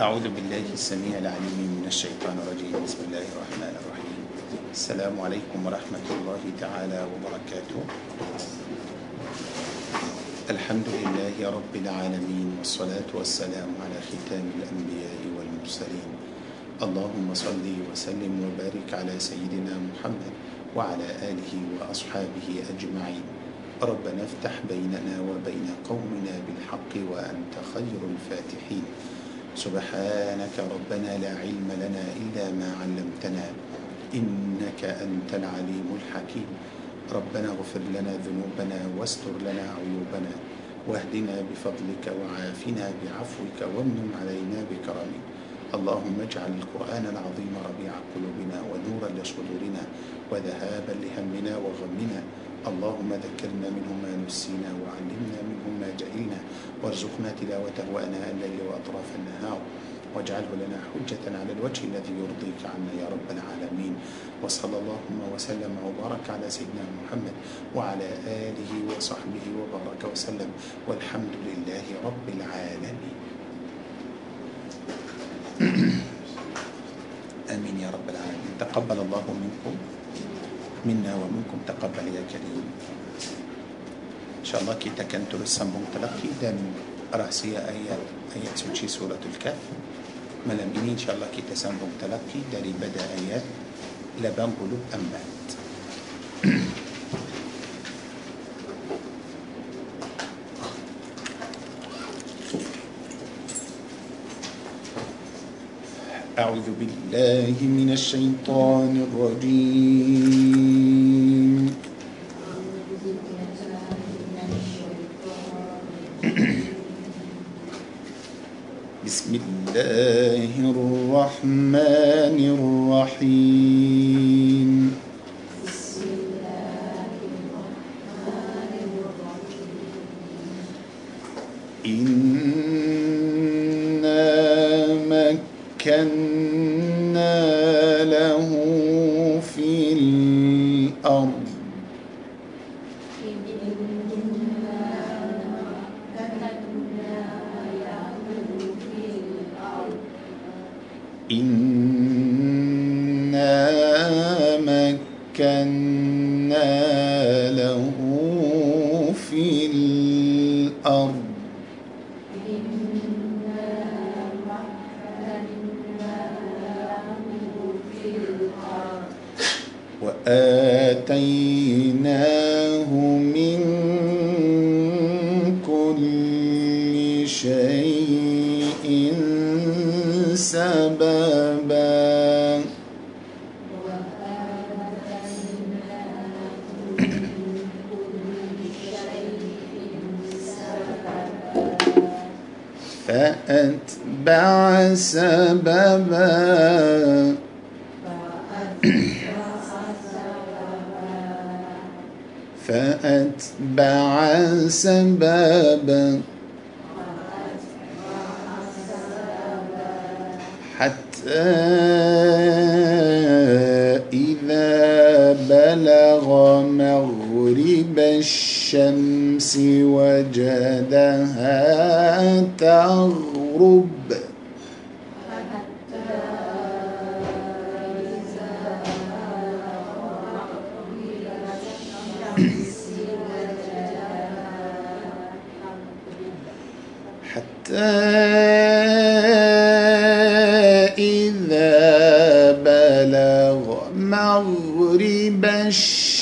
أعوذ بالله السميع العليم من الشيطان الرجيم. بسم الله الرحمن الرحيم. السلام عليكم ورحمة الله تعالى وبركاته. الحمد لله رب العالمين والصلاة والسلام على ختام الأنبياء والمرسلين. اللهم صل وسلم وبارك على سيدنا محمد وعلى آله وأصحابه أجمعين. ربنا افتح بيننا وبين قومنا بالحق وأنت خير الفاتحين. سبحانك ربنا لا علم لنا إلا ما علمتنا إنك أنت العليم الحكيم. ربنا اغفر لنا ذنوبنا واستر لنا عيوبنا واهدنا بفضلك وعافنا بعفوك وامن علينا بكرمك. اللهم اجعل القرآن العظيم ربيع قلوبنا ونورا لصدورنا وذهابا لهمنا وغمنا. اللهم ذكرنا منه ما نسينا وعلمنا منه ما جهلنا وارزقنا تلاوته آناء الليل وأطراف النهار. واجعله لنا حجة على الوجه الذي يرضيك عنا يا رب العالمين. وصلى اللهم وسلم وبارك على سيدنا محمد وعلى آله وصحبه وبارك وسلم. والحمد لله رب العالمين. آمين يا رب العالمين. تقبل الله منكم منا ومنكم. تقبل يا كريم. إن شاء الله كيتا كنتو بسن بمتلقي دم رأسية آيات آيات سوتشي سورة الكهف. ملامين إن شاء الله كيتا سن بمتلقي داري بدا آيات لبن قلوب امات أعوذ بالله من الشيطان الرجيم. الله الرحمن الرحيم. فأتبع سببا. فأتبع سببا. حتى إذا بلغ مغرب الشمس وجدها تغرب.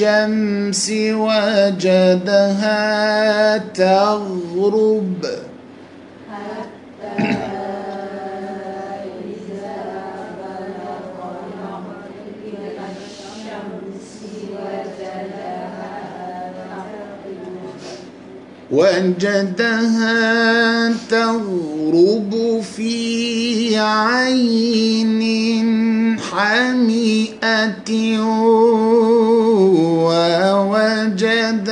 الشمس وجدها تغرب. وجدها تغرب في عين حمئة ووجد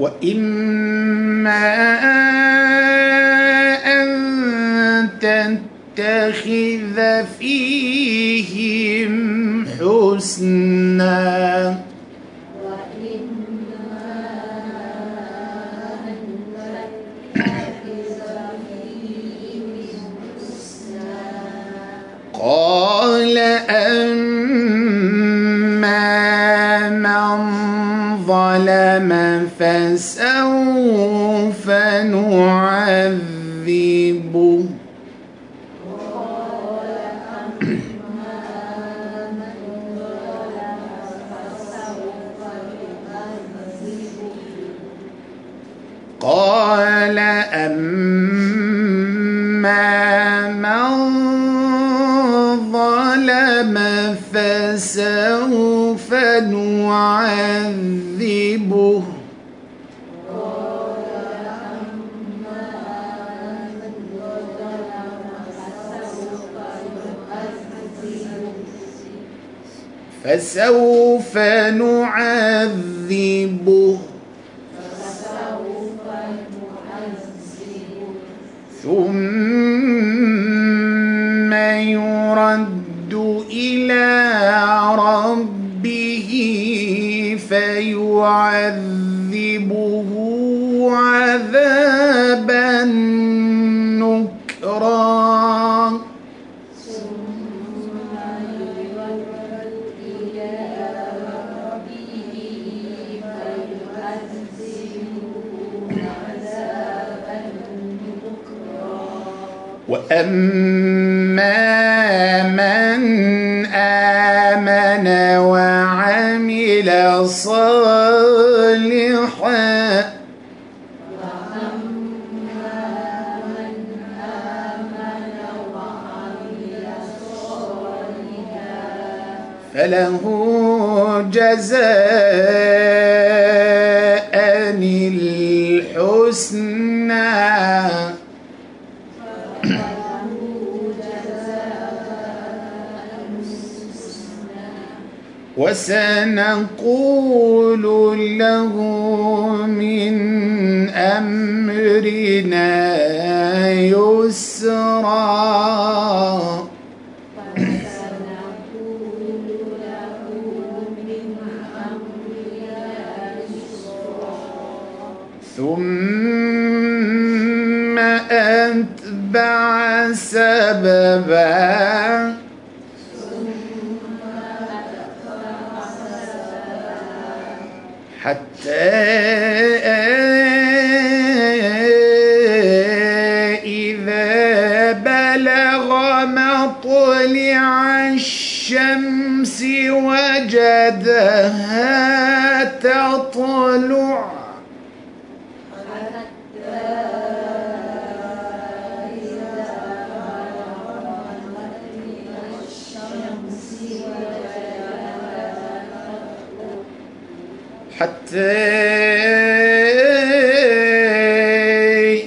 وإما أن تتخذ فيهم حسنا نعذبه. فسوف نعذبه. فيعذبه عذابا نكرا. وأما جزاء الحسنى. وسنقول له من أمرنا يسرا. سببا حتى إذا بلغ مطلع الشمس وجدها تطلع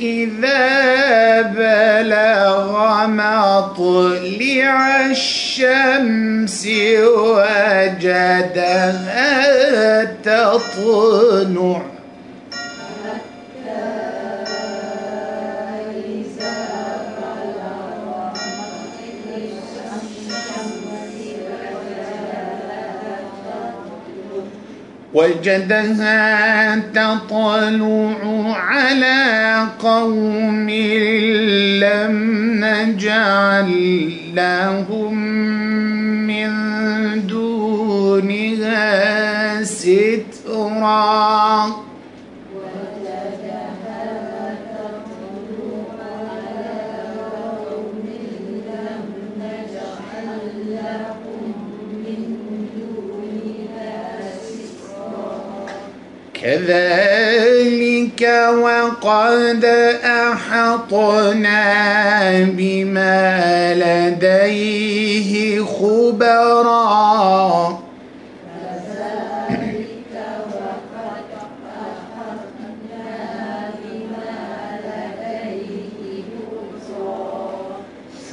إذا بلغ مطلع الشمس وجدها تطنع وجدها تطلع على قوم لم نجعل لهم من دونها سترا. كذلك وقد أحطنا بما لديه خبرا.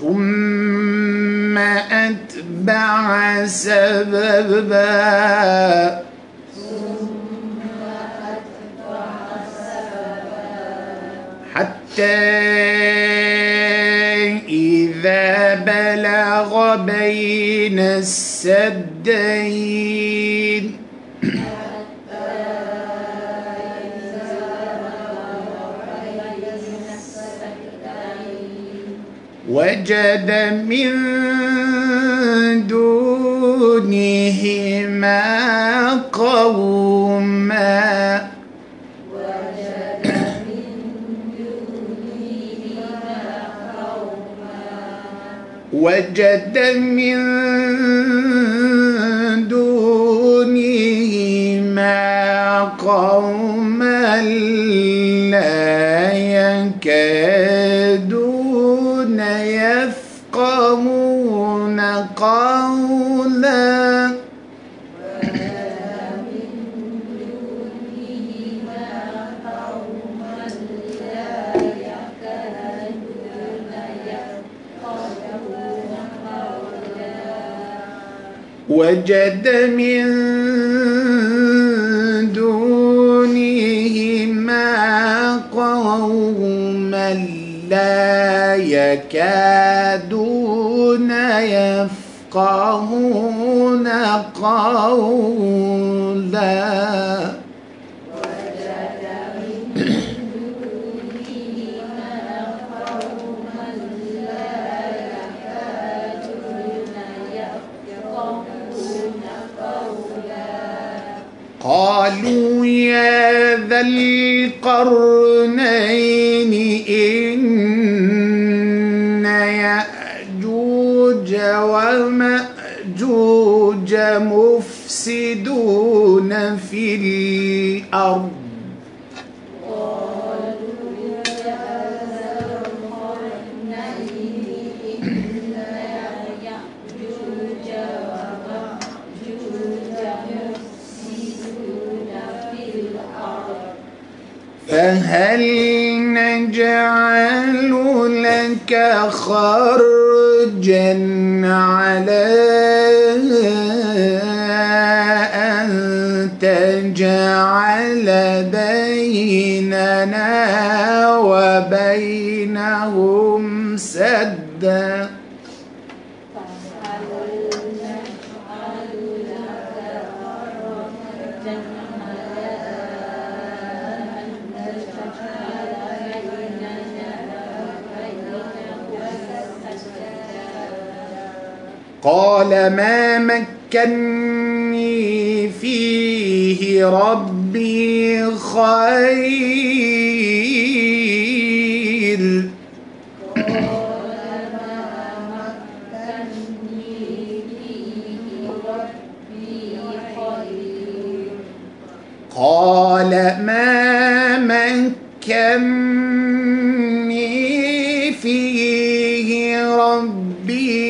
ثم أتبع سببا. إذا بلغ بين السدين. وجد من دونهما قوما وجد من دونهما قوما لا يكادون يفقهون قولا وجد من دونهما قوما لا يكادون يفقهون قولا. قالوا يا ذا القرنين إن يأجوج ومأجوج مفسدون في الأرض. فهل نجعل لك خرجا على أن تجعل بيننا وبينهم سدا؟ قال ما مكني فيه ربي خير. قال ما مكني فيه ربي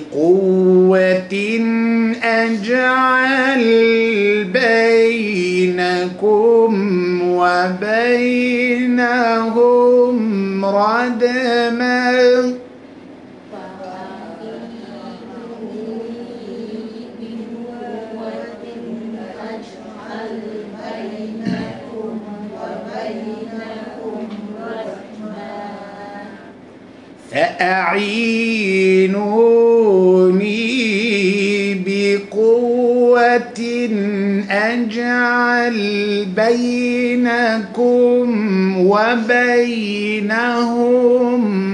بقوة أجعل بينكم وبينهم ردما فأعينوني أجعل بينكم وبينهم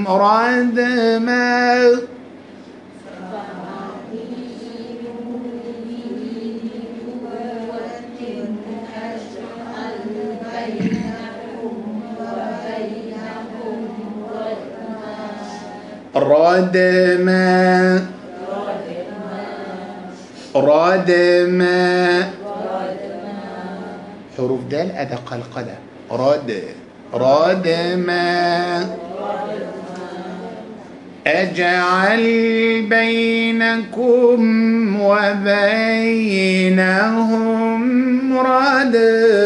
ردما ردما ردما حروف دال أدق القلم. رد ردما أجعل بينكم وبينهم ردما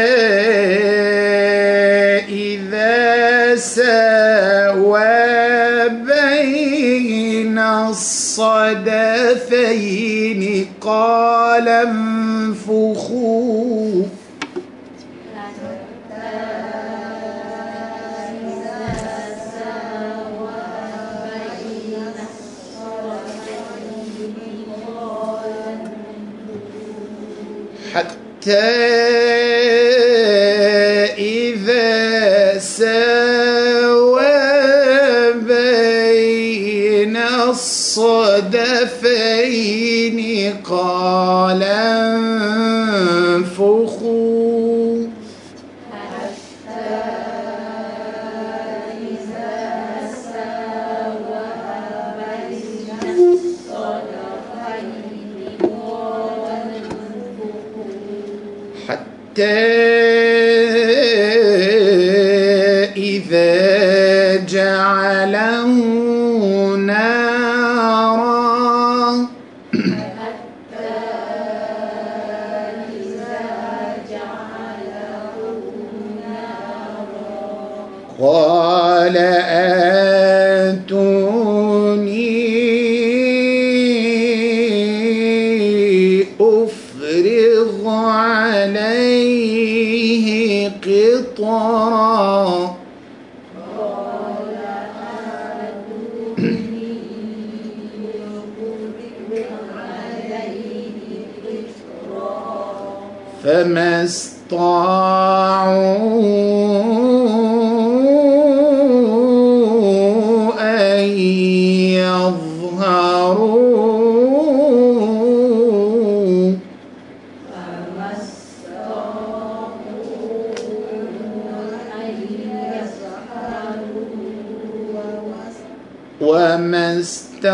قال انفخوا. حتى حتى وما استطاعوا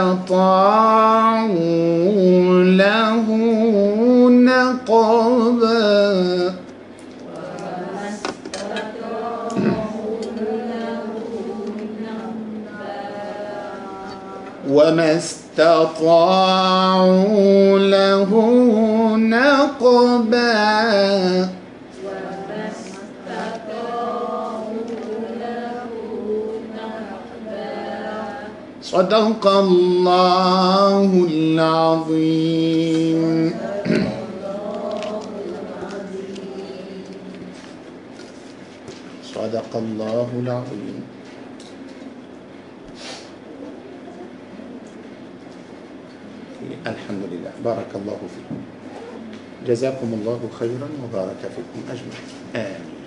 له نقبا وما استطاعوا له نقبا صدق الله العظيم. صدق الله العظيم. الحمد لله بارك الله فيكم. جزاكم الله خيرا وبارك فيكم أجمعين. آمين.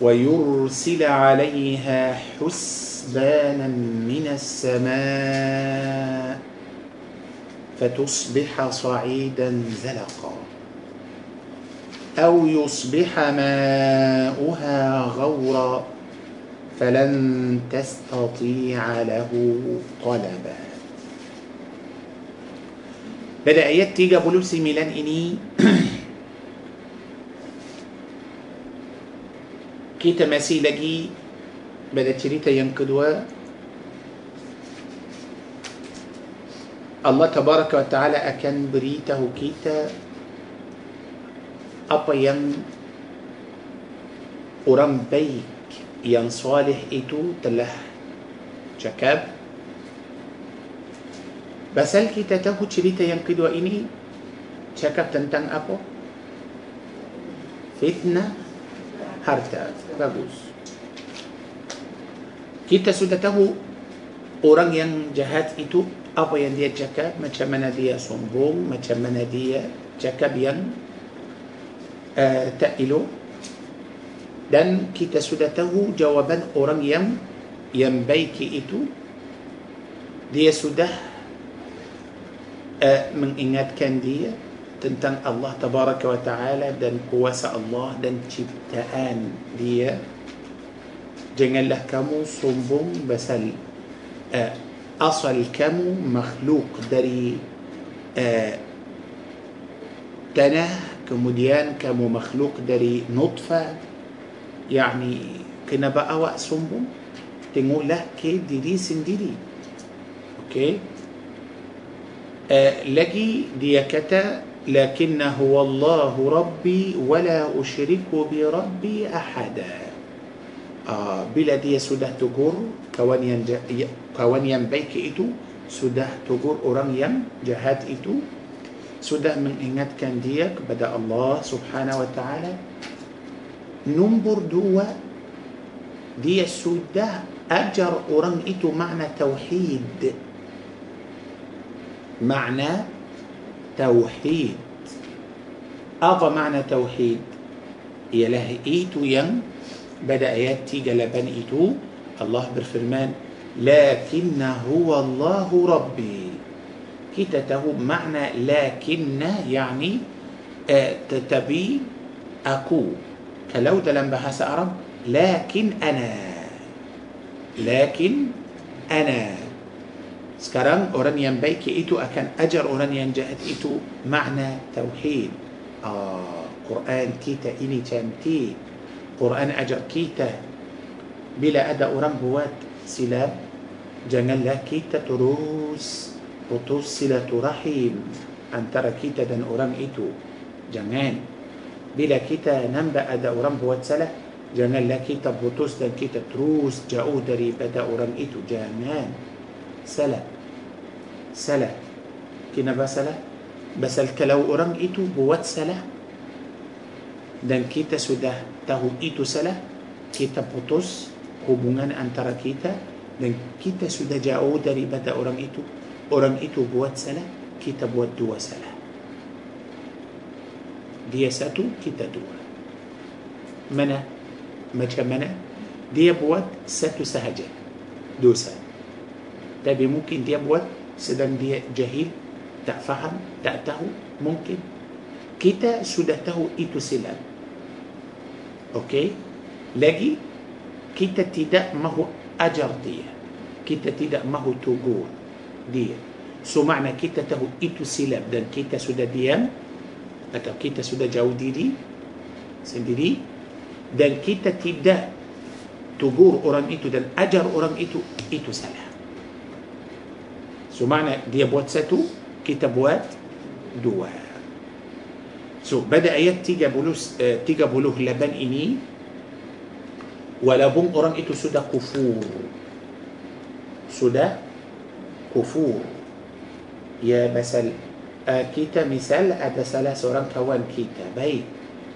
ويرسل عليها حسبانا من السماء فتصبح صعيدا زلقا أو يصبح ماؤها غورا فلن تستطيع له طلبا. Pada ayat 39 ini kita كيتا ماسي لجي بدأت ريتا ينكدوا الله تبارك وتعالى أكن بريته كيتا. أبا ين أرام بيك ين صالح إتو تله شكاب بس هل كيتا تهو تشريتا ينكدوا إني. شكاب تنتن أبا فتنة. Harta. Bagus. Kita sudah tahu orang yang jahat itu apa yang dia cakap, macam mana dia sombong, macam mana dia cakap yang uh, tak elok. Dan kita sudah tahu jawaban orang yang yang baik itu dia sudah mengingatkan dia tentang Allah tabaraka wa taala dan kuasa Allah dan ciptaan dia janganlah kamu sombong pasal uh, asal kamu makhluk dari uh, tanah kemudian kamu makhluk dari nutfah yani kenapa awak sombong tengoklah ke diri sendiri Okey lagi dia kata لكنا هو الله ربي ولا أشرك بربي أحدا. آه bila dia sudah tegur kawan yang kawan yang baik itu sudah tegur orang yang jahat itu. Sudah mengingatkan dia kepada الله سبحانه وتعالى. Nombor dua دي سده أجر أوران إتو معنى توحيد. أضى معنى توحيد. إله إيتو ين بدأ يأتي جلبان إيتو. الله بالفرمان. لكن هو الله ربي. كتته معنى لكن يعني آه، تتبي أكو. كلو دلم بحث أرب لكن أنا. لكن أنا. Sekarang orang yang baik itu akan ajar orang yang jahat itu makna tauhid. Ah, Quran kita ini cantik. Quran ajar kita bila ada orang buat silap janganlah kita terus putus silaturahim antara kita dan orang itu. Jangan. Bila kita nampak ada orang buat salah, janganlah kita putus dan kita terus jauh daripada orang itu. Jangan. Salah salah kenapa salah pasal kalau orang itu buat salah dan kita sudah tahu itu salah kita putus hubungan antara kita dan kita sudah jauh daripada orang itu orang itu buat salah kita buat dua salah dia satu kita dua mana macam mana dia buat satu sahaja dosa tapi mungkin dia buat sedang dia jahil tak faham tak tahu mungkin. Kita sudah tahu itu silap okey? Lagi kita tidak mahu ajar dia. Kita tidak mahu tegur dia. So makna kita tahu itu silap dan kita sudah diam atau kita sudah jauh diri sendiri dan kita tidak tegur orang itu dan ajar orang itu itu salah so makna dia buat satu kita buat dua. So pada ayat 30 eh, 38 ini walaupun orang itu sudah kufur sudah kufur. Ya misal uh, kita misal ada salah seorang kawan kita baik.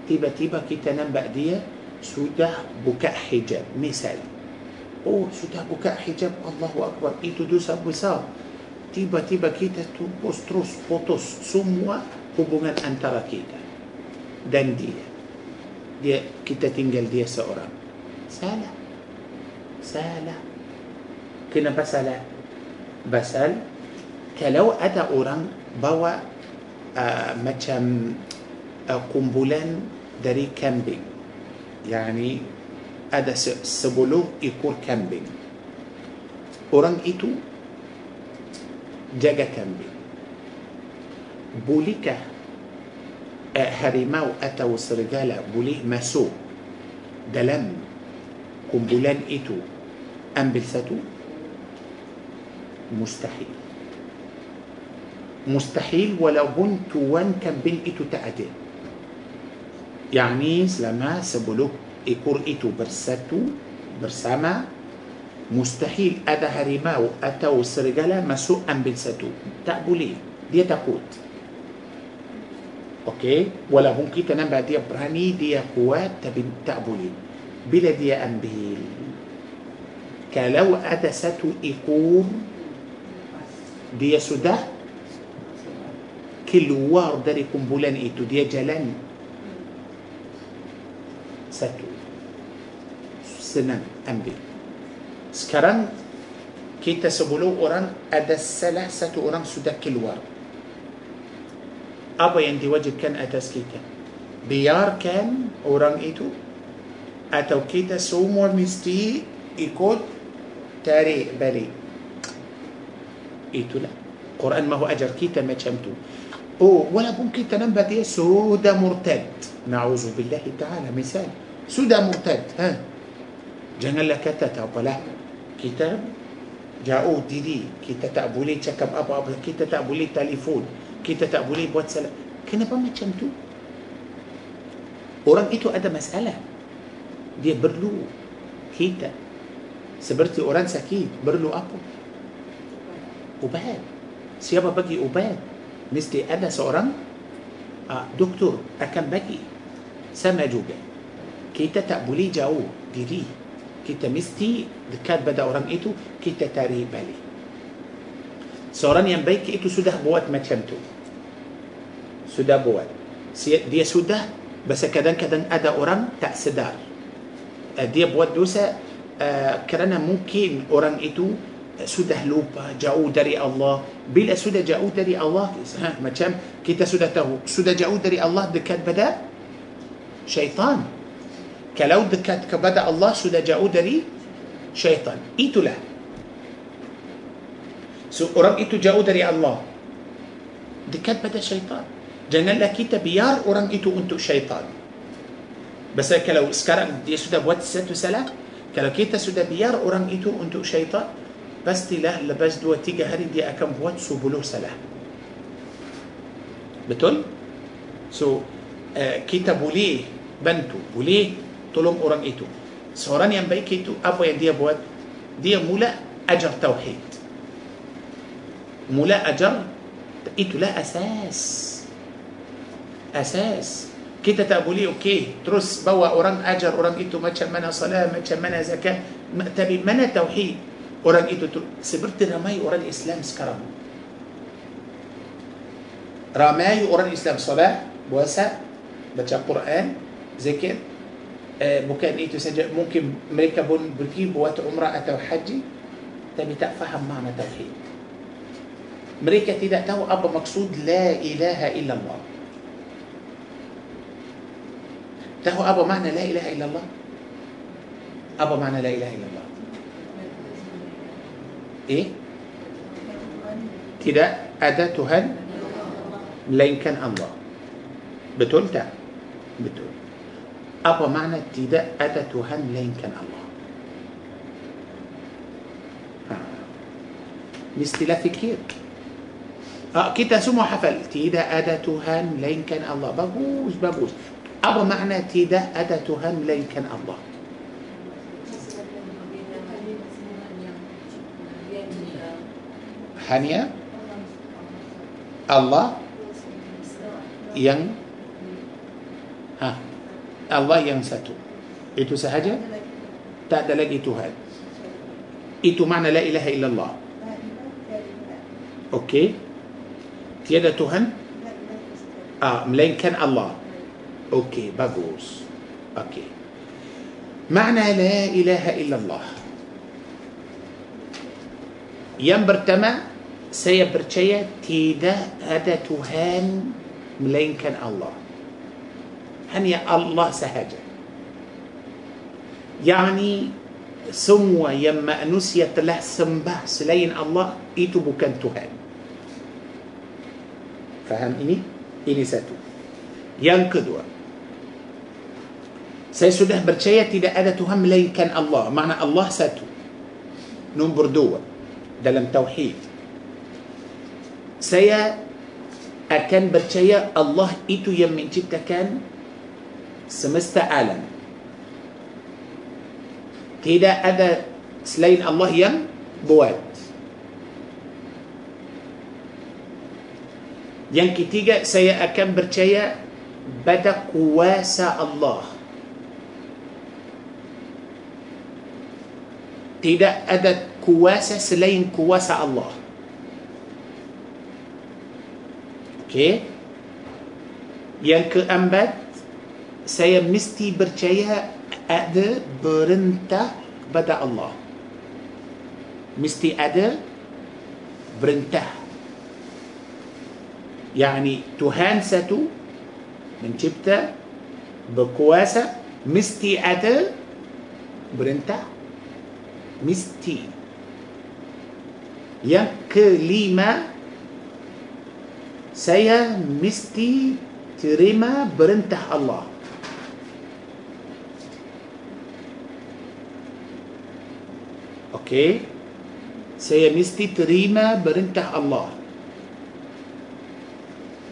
Tiba-tiba kita nampak dia sudah buka hijab misal. Oh sudah buka hijab Allahu Akbar. Itu dosa besar tiba-tiba kita terus terus putus semua hubungan antara kita dan dia. Dia kita tinggal dia seorang. Salah. Salah. Kenapa salah basal kalau ada orang bawa uh, macam uh, kumpulan dari camping. Yani ada sepuluh ekor kambing orang itu جاجة تنبي بوليكا آه، هرماو أتو سرجالة بوليه مسو دلم كنبولان إتو أم بلساتو مستحيل. مستحيل ولو بنت وان كان بين إتو تأدي يعني لما سبلوك إكور إتو برساتو برسامة. مستحيل أده رماو أتو سرجلا مسوء أم بنساتو تعبوا ليه دي تقود. أوكي؟ ولا ممكن تنام بعد دي براني دي قوات تبين تعبوا ليه بلا دي أمبيل كلو أدست إقوم دي سدى كل وار داركم بولان إيتو. دي جلان. سنان سنن أمبيل sekarang kita sebelum orang ada salah satu orang sudah keluar apa yang diwajibkan atas kita biarkan orang itu atau kita semua mesti ikut tarik balik itulah Quran mahu ajar kita macam tu oh walaupun kita nampak dia sudah murtad na'udzubillah ta'ala misal sudah murtad ha janganlah kata tak apalah kita jauh diri. Kita tak boleh cakap apa-apa. Kita tak boleh telefon. Kita tak boleh buat salah kenapa macam tu? Orang itu ada masalah. Dia perlu kita. Seperti orang sakit perlu apa? Ubat. Siapa bagi ubat? Mesti ada seorang uh, doktor akan bagi. Sama juga. Kita tak boleh jauh diri kita mesti dekat pada orang itu kita tarik balik. Seorang yang baik itu sudah buat macam tu. Sudah buat. Dia sudah Basa kadang-kadang ada orang tak sedar. Dia buat dosa kerana mungkin orang itu sudah lupa jauh dari Allah. Bila sudah jauh dari Allah ha, macam kita sudah tahu sudah jauh dari Allah dekat pada syaitan kalau dekat kepada Allah sudah jauh dari syaitan itulah so orang itu jauh dari Allah dekat pada syaitan janganlah kita biar orang itu untuk syaitan Basa kalau sekarang dia sudah buat satu salah kalau kita sudah biar orang itu untuk syaitan pastilah lepas dua tiga hari dia akan buat sepuluh salah betul so uh, kita boleh bantu boleh tolong orang itu seorang yang baik itu apa yang dia buat dia mula ajar tauhid mula ajar itulah asas asas kita tak boleh okey terus bawa orang ajar orang itu macam mana salat macam mana zakat tapi mana tauhid orang itu seperti ramai orang Islam sekarang ramai orang Islam salat puasa baca Quran zikir bukan itu saja mungkin mereka pun pergi buat umrah atau haji tapi tak faham makna tauhid mereka tidak tahu apa maksud la ilaha illallah Tahu apa makna la ilaha illallah? Apa makna la ilaha illallah? Eh? Tidak ada Tuhan melainkan Allah. Betul tak? Betul. أبا معنى تدا أدا تهن لين كان الله. مستلا فكير آه، كتا سمو حفل. تدا أدا تهن لين كان الله. بابوس بابوس أبا معنى تدا أدا تهن لين كان الله. هانيا الله؟ ين ها. Allah yang satu. Itu sahaja. Tak ada lagi Tuhan. Itu makna la ilaha illallah. Okey. Tiada Tuhan ah, melainkan Allah. Okey, bagus. Okey. Makna la ilaha illallah. Yang pertama, saya percaya tidak ada Tuhan melainkan Allah. Hanya Allah sahaja. Yani semua yang manusia telah sembah selain Allah itu bukan Tuhan. Faham ini? Ini satu. Yang kedua, saya sudah percaya tidak ada Tuhan melainkan Allah. Makna Allah satu. Nombor dua, dalam tauhid. Saya akan percaya Allah itu yang menciptakan semesta alam. Tidak ada selain Allah yang buat. Yang ketiga, saya akan percaya pada kuasa Allah. Tidak ada kuasa selain kuasa Allah. Okey. Yang keempat, saya mesti percaya ada perintah kepada Allah. Mesti ada perintah. Yani Tuhan satu mencipta berkuasa mesti ada perintah mesti yang kelima saya mesti terima perintah Allah Okey saya mesti terima perintah Allah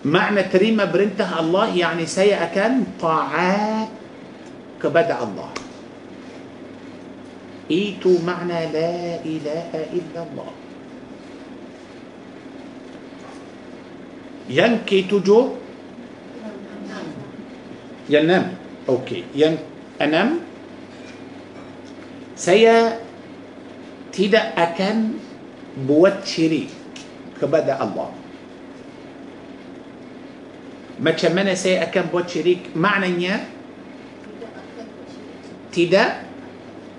makna terima perintah Allah yani saya akan taat kepada Allah itu makna la ilaha illallah yang ketujuh enam okey yang enam saya tidak akan buat syirik kepada Allah macam mana saya akan buat syirik maknanya tidak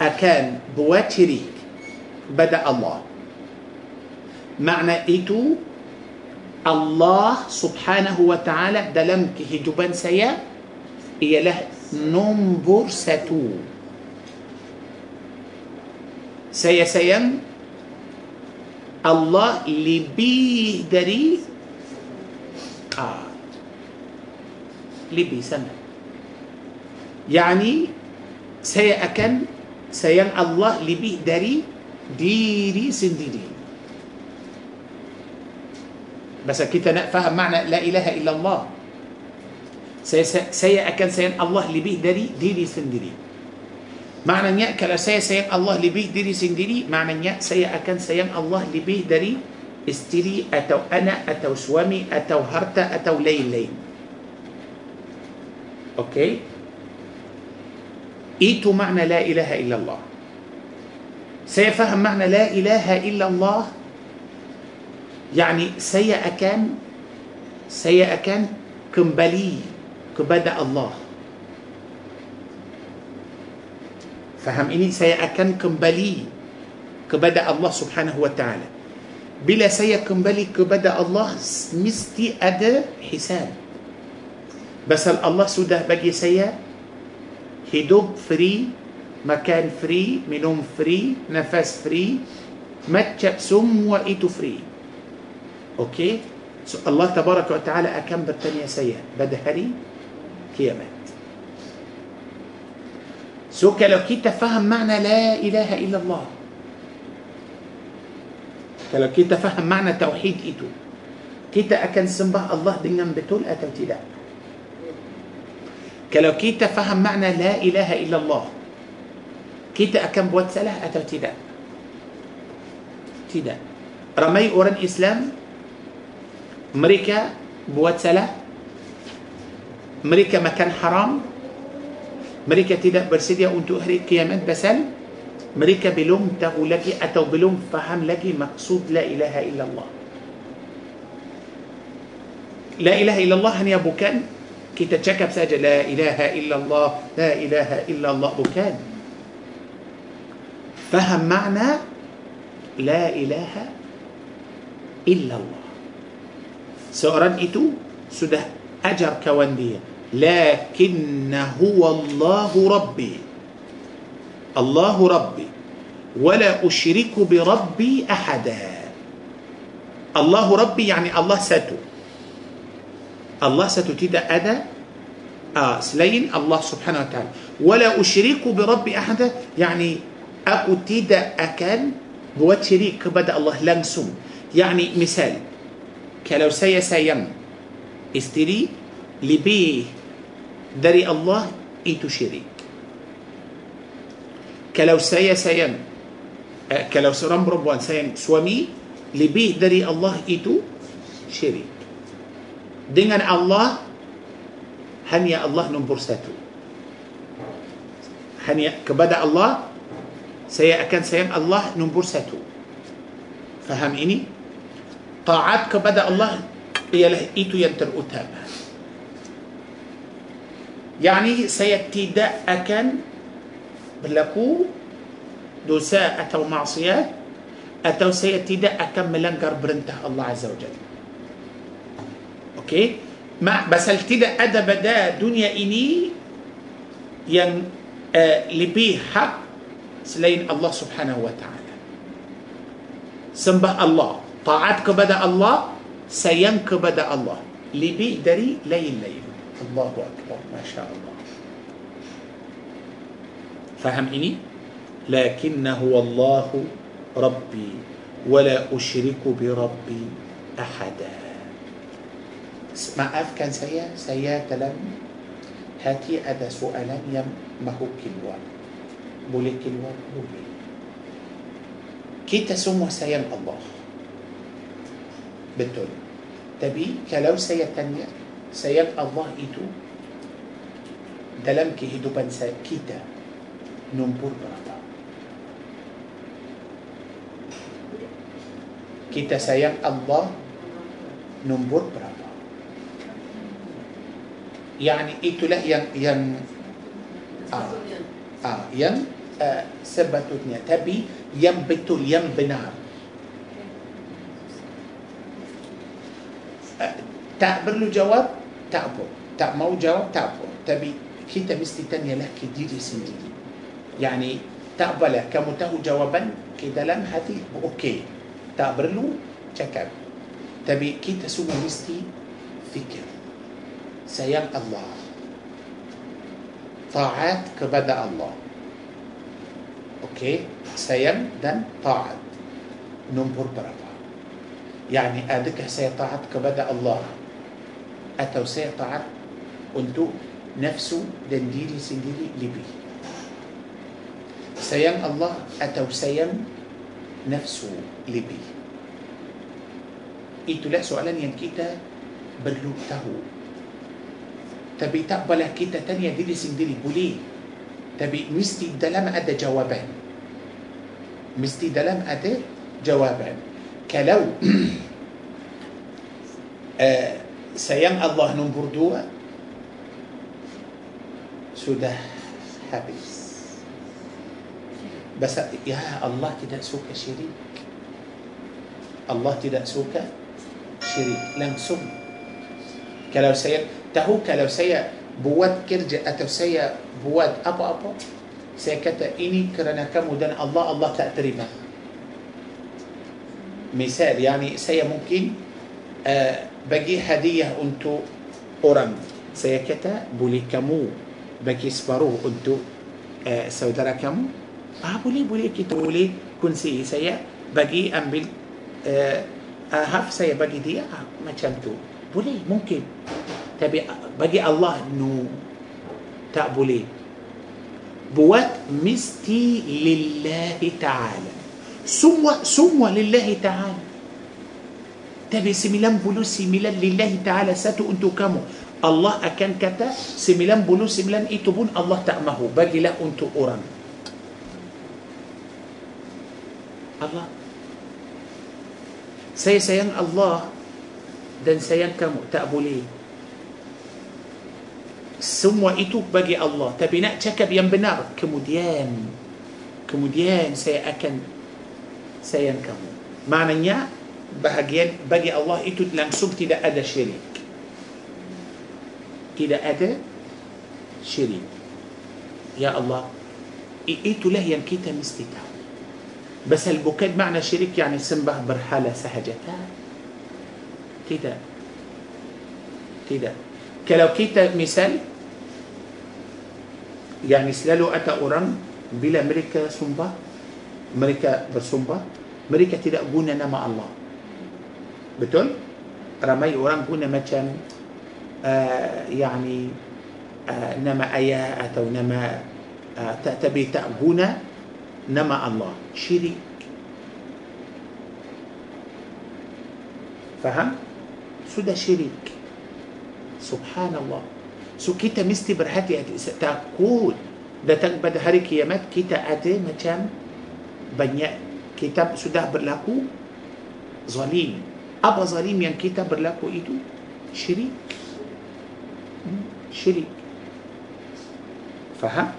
akan buat syirik kepada Allah makna itu Allah subhanahu wa ta'ala dalam kehidupan saya ialah nombor satu saya sayang Allah lebih dari ah, lebih sangat yani saya akan sayang Allah lebih dari diri sendiri Basa kita nak faham makna la ilaha illallah saya, saya akan sayang Allah lebih dari diri sendiri maknanya kalau saya sayang Allah lebih dari sendiri maknanya saya akan sayang Allah lebih dari isteri atau anak atau suami atau harta atau lain-lain. okey? itu makna لا إله إلا الله. siapa faham makna لا إله إلا الله؟ يعني saya akan saya akan kembali كبدأ الله. Faham ini saya akan kembali kepada Allah subhanahu wa ta'ala bila saya kembali kepada Allah mesti ada hisab Pasal Allah sudah bagi saya hidup free makan free minum free nafas free macam semua itu free okey so Allah tabaraka wa taala akan bertanya saya pada hari kiamat so kalau kita faham makna la ilaha illallah kalau kita faham makna tauhid itu kita akan sembah Allah dengan betul atau tidak kalau kita faham makna la ilaha illallah kita akan buat salah atau tidak tidak ramai orang Islam mereka buat salah mereka makan haram mereka tidak bersedia untuk hari kiamat pasal mereka belum tahu lagi atau belum faham lagi maksud la ilaha illallah la ilaha illallah hanya bukan kita cakap saja la ilaha illallah la ilaha illallah bukan faham makna la ilaha illallah seorang itu sudah ajar kawan dia لكن هو الله ربي. الله ربي. ولا أشرك بربي أحدا. الله ربي يعني الله ساتو. الله ساتو تيدا أدا آه سلين الله سبحانه وتعالى. ولا أشرك بربي أحدا يعني aku tidak akan buat syirik pada Allah langsung يعني مثال. kalau saya sayang isteri lebih. Allah itu syirik kalau saya sayang eh, kalau seorang perempuan sayang suami lebih dari Allah itu syirik dengan Allah hanya Allah nombor satu hanya kepada Allah saya akan sayang Allah nombor satu faham ini taat kepada Allah ialah itu yang terutama يعني سيتدأك بلكو دوساء أتو معصية أتو سيتدأك ملنقر برنته الله عز وجل. أوكي؟ ما بس التدأ أدب دا دنيا إني ين آه، لبيه حق سلين الله سبحانه وتعالى. سنبه الله. طاعتك بدأ الله سينك بدأ الله. لبيه دري ليل ليل. الله أكبر ما شاء الله. فهم إني لكن هو الله ربي ولا أشرك بربي أحدا. ما أف كان سيا سيا تلم هاتي أدا سؤالا يم ما هو كلوا بولي كلوا بولي كيتا سمو سيا الله؟ بتقول تبي؟ كلو سيا تانية؟ Sayang Allah itu dalam kehidupan kita nombor berapa? Kita sayang Allah nombor berapa? Yani itulah yang yang ah, ah, yang uh, sebetulnya. Tapi yang betul yang benar. Uh, tak perlu jawab تعبر تاء موجة تعبر تبي كيتا مستي تانية لك دي دي سندي يعني تقبل كمته جوابا كده لم هذه أوكي. تقبل له تكب تبي كيتا سوى مستي فكر. سيال الله. طاعات كبدا الله. أوكي. سيال دن طاعات. نمبر بربا يعني آدك سيطاعت كبدا الله. أتوسع طعر قلت نفسه دنديري سنديري لبي. سيان الله أتوسيا نفسه لبي. إيتو لا سؤالا ينكيتا بلوته. تبي تقبل كيتا تانية ديري سنديري بولي. تبي مستي دلم أدى جوابا. مستي دلم أدى جوابا. كلو. آه sayang Allah nombor dua sudah habis بس يا الله tidak suka syirik Allah tidak suka syirik langsung kalau saya tahu kalau saya buat kerja atau saya buat apa-apa saya kata ini kerana kamu dan Allah Allah tak terima misal yani saya mungkin uh, بجي هدية أنتو أورم. سيكتا بولي كمو. بجي سبرو أنتو آه سودرا كمو. بابولي بولي كتولي كن سي سيا. بجي أمبل آه،, آه هاف سيا. بجي دي آه، ما شمتو بولي ممكن تبي بجي الله نو. تقبلي بوات مستي لله تعالى. سموا سموا لله تعالى. Tapi 99 lillahi ta'ala satu untuk kamu. Allah akan kata 99 itu pun Allah tak mahu. Bagilah untuk orang. Allah. Saya sayang Allah dan sayang kamu. Tak boleh. Semua itu bagi Allah. Tapi nak cakap yang benar kemudian kemudian saya akan sayang kamu. Maknanya bahagian bagi Allah itu langsung tidak ada syirik tidak ada syirik ya Allah itulah yang kita mesti tahu بس bukan makna syirik يعني sembah berhala sahaja tidak tidak kalau kita misal yang selalu ada orang bila mereka sumpah mereka bersumpah mereka tidak guna nama Allah betul ramai orang guna macam uh, yani uh, nama ayah atau nama uh, tak tapi tak guna nama Allah syirik faham sudah syirik subhanallah So kita mesti berhati-hati takut datang pada hari kiamat kita ada macam banyak kita sudah berlaku zalim. أبا ظريم يعني كتاب برلاكو إيدو؟ شريك. syirik. faham?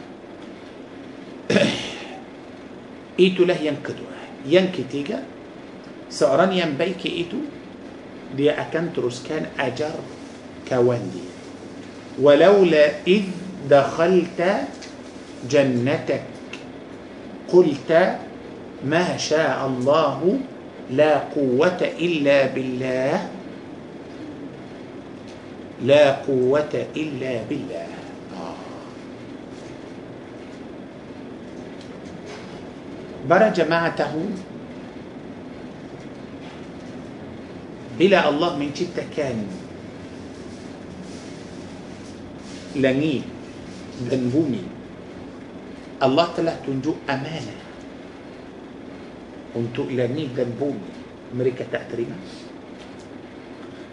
itulah yang kedua. yang ketiga? yang baik yang baik itu? dia akan kan ajar kawan dia. ولولا إذ دخلت جنتك قلت ما شاء الله لا قوة إلا بالله. لا قوة إلا بالله. برا جماعته. بلا الله من جد كان. langit dan bumi Allah telah amanah. Untuk langit dan bumi mereka tak terima.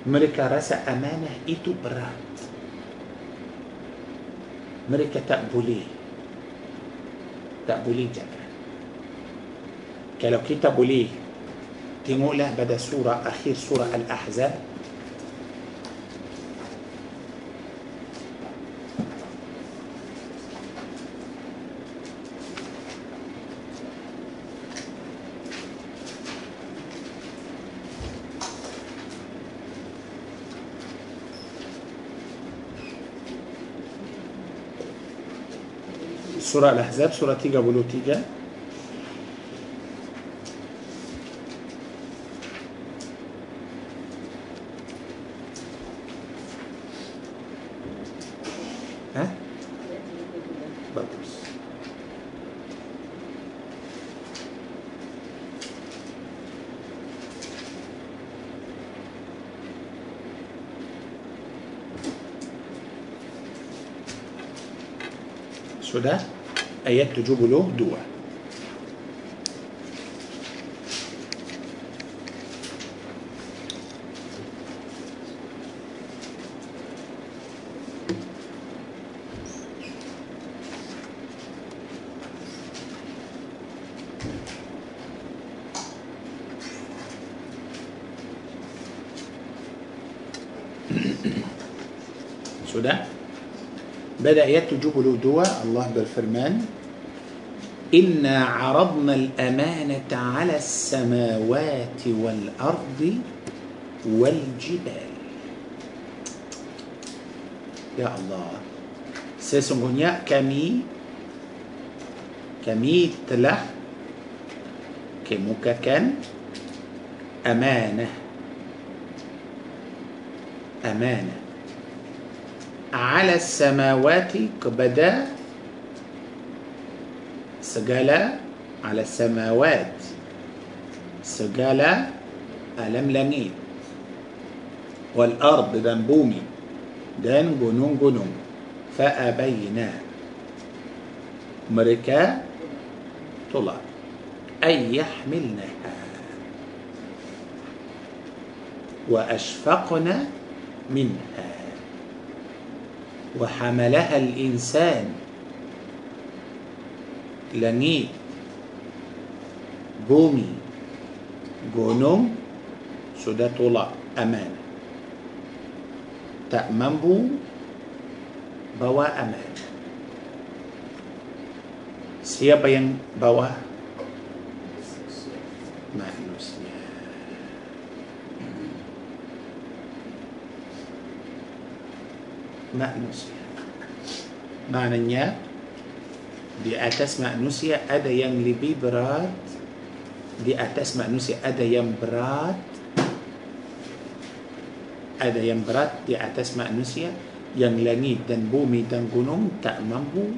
Mereka rasa amanah itu berat. Mereka tak boleh tak boleh jaga. Kalau kita boleh tengoklah pada surah akhir surah Al-Ahzab سورة الأحزاب سورة تيجا بلو تيجا. Ayat 72 sudah بدأ يتجب الودوع الله بالفرمان. انا عرضنا الامانه على السماوات والارض والجبال. يا الله. سيسون كمي كمي تلا كمك كان امانه امانه على السماوات كبدا سجالة على السماوات. سجالة ألم لنين إيه. والأرض بنبومي دان جنون جنون. فأبينا مركا طلع. أي يحملنها وأشفقنا منها. وحملها الإنسان. Langit bumi gunung sudah tolak aman. Tak mampu bawa aman. Siapa yang bawa? Manusia. Manusia. Maknanya di atas manusia ada yang lebih berat di atas manusia ada yang berat ada yang berat di atas manusia yang langit dan bumi dan gunung tak mampu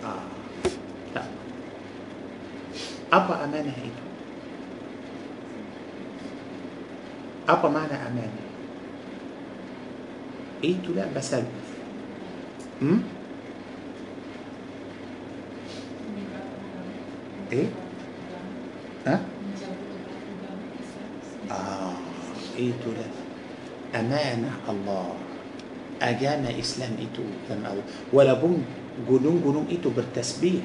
ah, tak. apa amanah itu apa makna amanah itulah pasal hmm? إيه؟ ها؟ آه إيه تولى؟ أمانة الله. أجانا إسلام إيتو تم أول ولا بون جنون جنون إيتو بالتسبيح.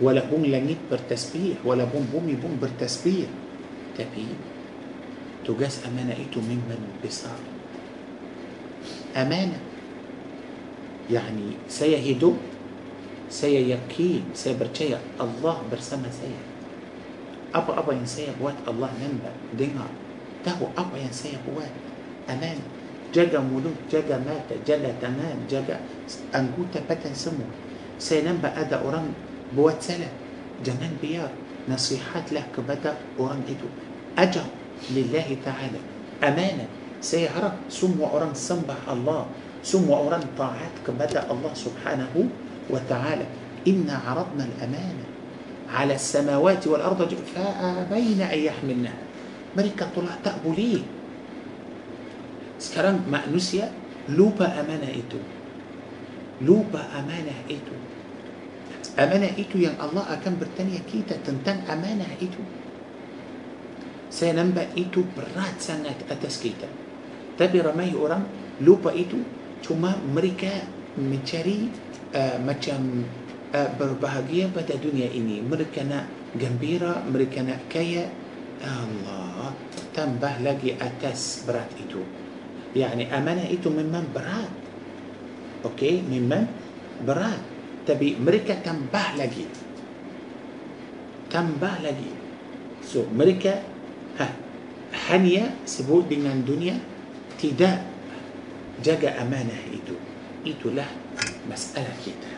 ولا بون لنيت بالتسبيح. ولا بون بومي بون بالتسبيح. تبين تجاس أمانة إيتو ممن بصار أمانة. يعني سيهدوك saya yakin saya percaya Allah bersama saya apa-apa yang saya buat Allah nampak dengar tahu apa yang saya buat aman jaga mulut jaga mata jaga tangan jaga anggota badan semua saya nampak ada orang buat salah jangan biar nasihatlah kepada orang itu ajar lillahi ta'ala amanah harap semua orang sembah Allah semua orang taat kepada Allah subhanahu وتعالى إنا عرضنا الأمانة على السماوات والأرض فأبين أن يحملنها مريكا طلع تأبو ليه سكران مأنوسيا لوبا أمانة إتو لوبا أمانة إتو أمانة إتو يعني الله أكم برتانيا كيتا تنتن أمانة إتو سينبا إتو برات سنة أتس كيتا تبي رمي أورام لوبا إتو ثم مريكا مجريد Eh, macam eh, berbahagia pada dunia ini. Mereka nak gembira mereka nak kaya. Allah tambah lagi atas berat itu. Yani amanah itu memang berat. Ok memang berat. Tapi mereka tambah lagi. Tambah lagi. So mereka ha, hanya sebut dengan dunia tidak jaga amanah itu. Itulah مسألة كده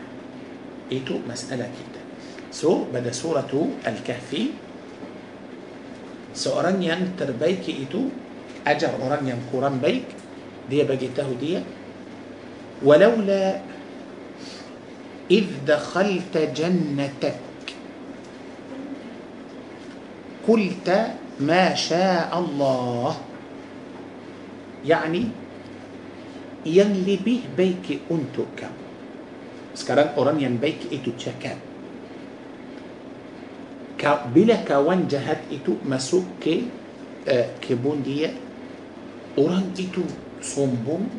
إيتو مسألة كده سو بدأ سورة الكهف. سورانيا تربيك إيتو. أجر أورانيا كوران بيك. دي بجيته دي. ولولا إذ دخلت جنتك. قلت ما شاء الله. يعني ينلي به بيك أنتو كم. Sekarang orang yang baik itu cakap bila kawan jahat itu masuk ke uh, kebun dia orang itu sombong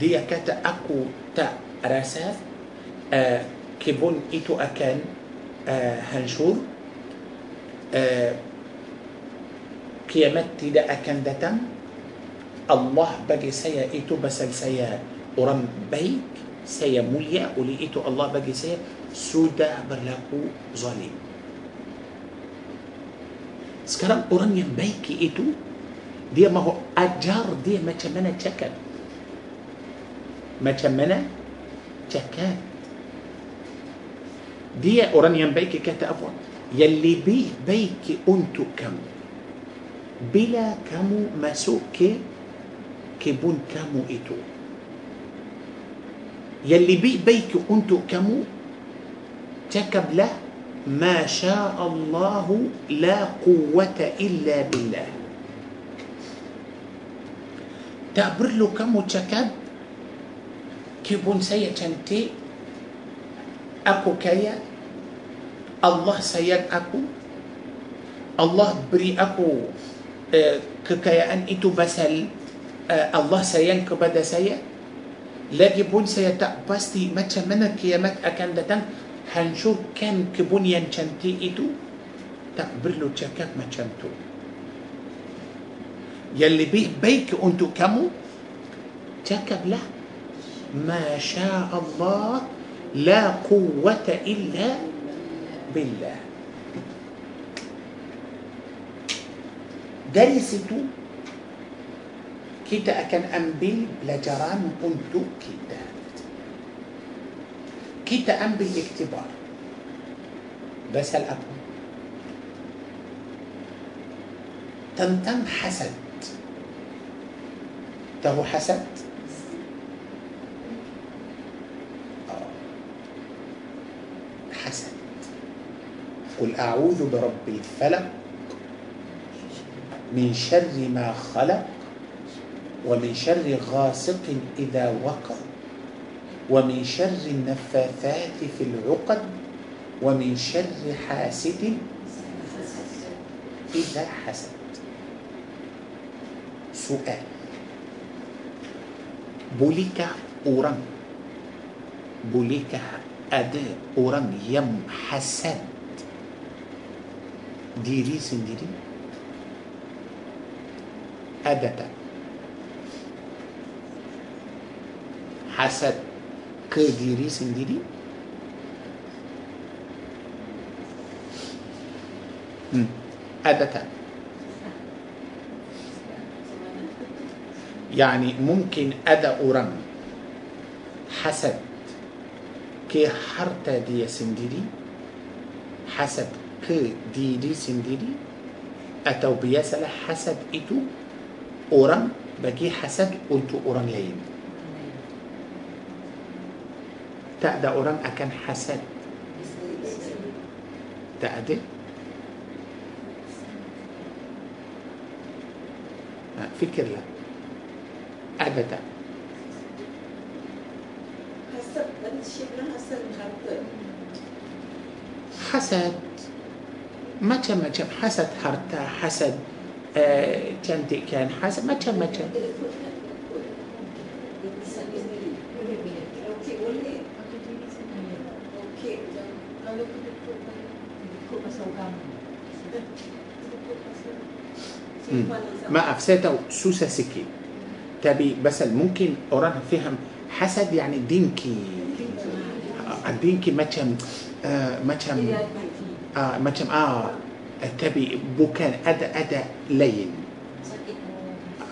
dia kata aku tak rasa uh, kebun itu akan uh, hancur uh, kiamat tidak akan datang Allah bagi saya itu pasal saya orang baik saya mulia oleh itu Allah bagi saya sudah berlaku zalim sekarang orang yang baik itu dia mahu ajar dia macam mana cakap macam mana cakap dia orang yang baik kata apa yang lebih baik untuk kamu bila kamu masuk ke kebun kamu يلي بي بيك انتو كمو. تكب له ما شاء الله لا قوة إلا بالله. تعبر له كم تكب. كيبون سيا تنتي. أكو كيا. الله سيد أكو. الله بري أكو آه، ككيا أن إتو بسل آه، الله سيان كبدا سيا لاجي بون سيتأ باستي ما تشمنا كيامات أكان داتان هنشوف كم كبون ينشنتي إتو تقبر له تشكات ما تشمتو يلي بيه بيك أنتو كمو. تكب له ما شاء الله. لا قوة إلا بالله. داري Kita akan ambil pelajaran untuk kita Kita ambil iktibar Basal apa? Tentang hasad Tahu hasad? حسد قل أعوذ برب الفلق من شر ما خلق ومن شر غاسق إذا وقب ومن شر النفاثات في العقد ومن شر حاسد إذا حسد. سؤال. بوليك أوران بوليك ada orang yang hasad diri sendiri ada tak hasad ke diri sendiri hmm. ada tak يعني ممكن ada orang hasad ke harta dia sendiri hasad ke diri sendiri atau biasalah hasad itu orang bagi hasad untuk orang lain tak ada orang akan hasad tak ada ha, fikirlah ada tak Hasad Syekh bilang hasad hasad macam-macam hasad harta hasad uh, cantikan hasad macam-macam Okey boleh. Okey. Kalau kita ikut ما أفسده سوسة سكي. تبي بس ممكن أوران فهم حسد يعني دينكي. دينكي ما تشم ما تشم ما تشم آه, تبي آه، آه، بوكان أدا أدا لين.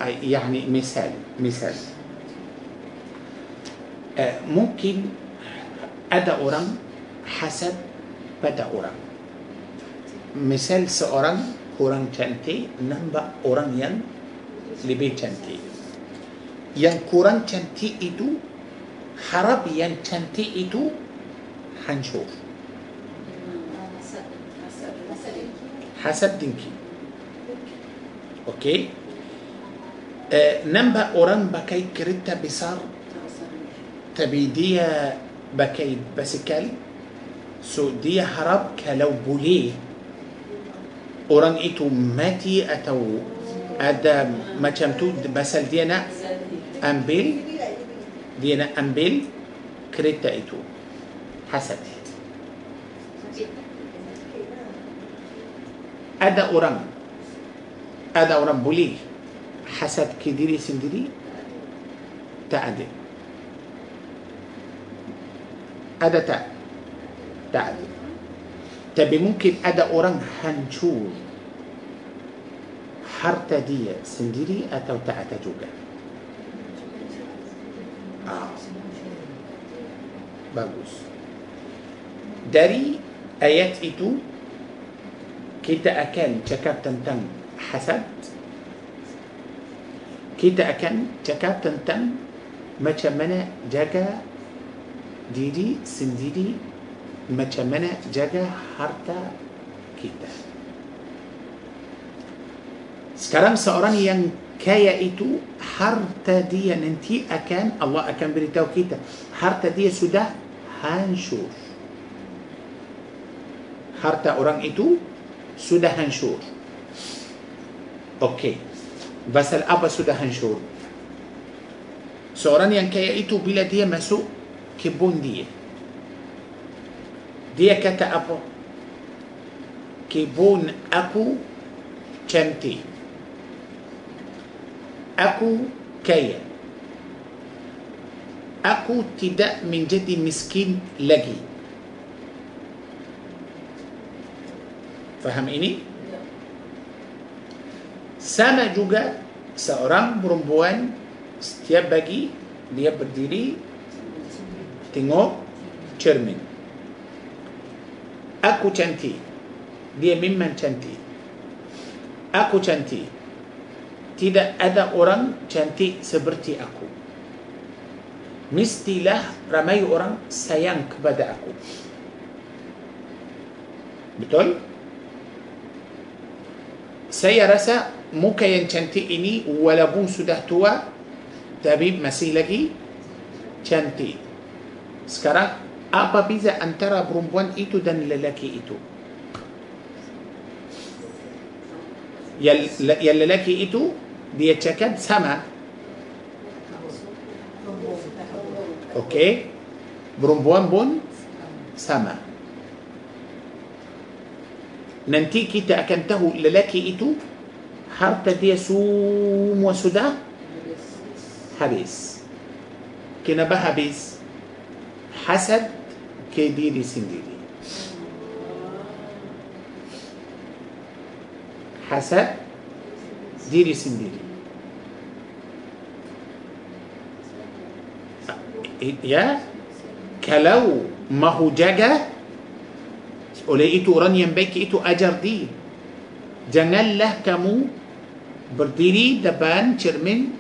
آه، يعني مثال مثال. ممكن أدا أوران حسد بدا أوران. Misal seorang orang cantik nampak orang yang lebih cantik yang kurang cantik itu harap yang cantik itu hancur hasad dengki okey uh, nampak orang pakai kereta besar tapi dia pakai basikal so dia harap kalau boleh orang itu mati atau ada macam tu pasal dia nak ambil dia nak ambil kereta itu hasad ada orang ada orang boleh hasad ke diri sendiri tak ada ada tak tak ada tapi mungkin ada orang hancur harta dia sendiri atau tak ada juga? Ah. bagus. Dari ayat itu kita akan cakap tentang hasad. Kita akan cakap tentang macam mana jaga diri sendiri macam mana jaga harta kita. Sekarang seorang yang kaya itu harta dia nanti akan Allah akan beritahu kita harta dia sudah hancur. Harta orang itu sudah hancur. Okey. Pasal apa sudah hancur? Seorang yang kaya itu bila dia masuk kebun dia dia kata apa? Kebun aku cantik. Aku kaya. Aku tidak menjadi miskin lagi. Faham ini? Sama juga seorang perempuan setiap pagi dia berdiri tengok cermin aku cantik. Dia memang cantik. Aku cantik. Tidak ada orang cantik seperti aku. Mestilah ramai orang sayang kepada aku. Betul? Saya rasa muka yang cantik ini walaupun sudah tua tapi masih lagi cantik. Sekarang apa beza antara perempuan itu dan lelaki itu yang, yang lelaki itu dia cakap sama okey perempuan pun sama nanti kita akan tahu lelaki itu harta dia semua sudah habis kenapa habis hasad ke diri sendiri. Hasad diri sendiri. Ya? Kalau mahu jaga oleh itu orang yang baik itu ajar dia janganlah kamu berdiri depan cermin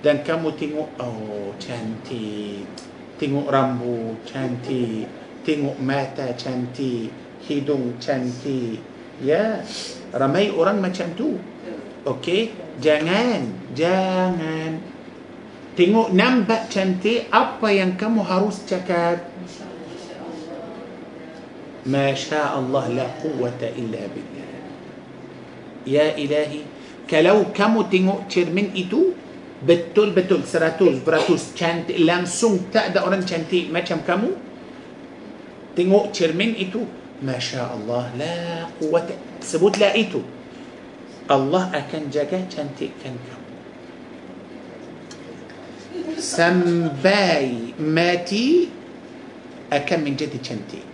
dan kamu tengok oh cantik tengok rambut cantik. Tengok mata cantik. Hidung cantik. Ya ramai orang macam tu. Okey? Jangan jangan. Tengok nampak cantik apa yang kamu harus cakap? Masya Allah la quwwata illa billah. Ya ilahi. Kalau kamu tengok cermin itu Betul-betul seratus beratus cantik Langsung tak ada orang cantik macam kamu Tengok cermin itu Masya Allah la quwwata Sebutlah itu Allah akan jaga cantikkan kamu Sampai mati Akan menjadi cantik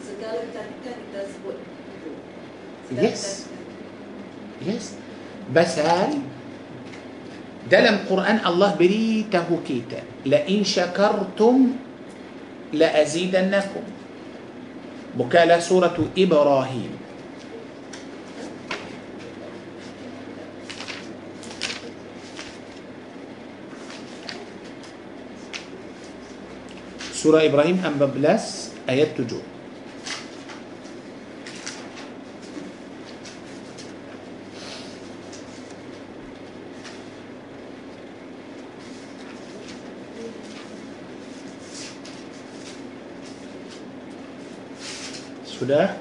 Segala kecantikan kita sebut itu. Segala Yes. kecantikan. Yes. Basal dalam Quran Allah beritahu kita la in syakartum la azidannakum bukalah suratu Ibrahim Surah Ibrahim 14 ayat 7 Sudah?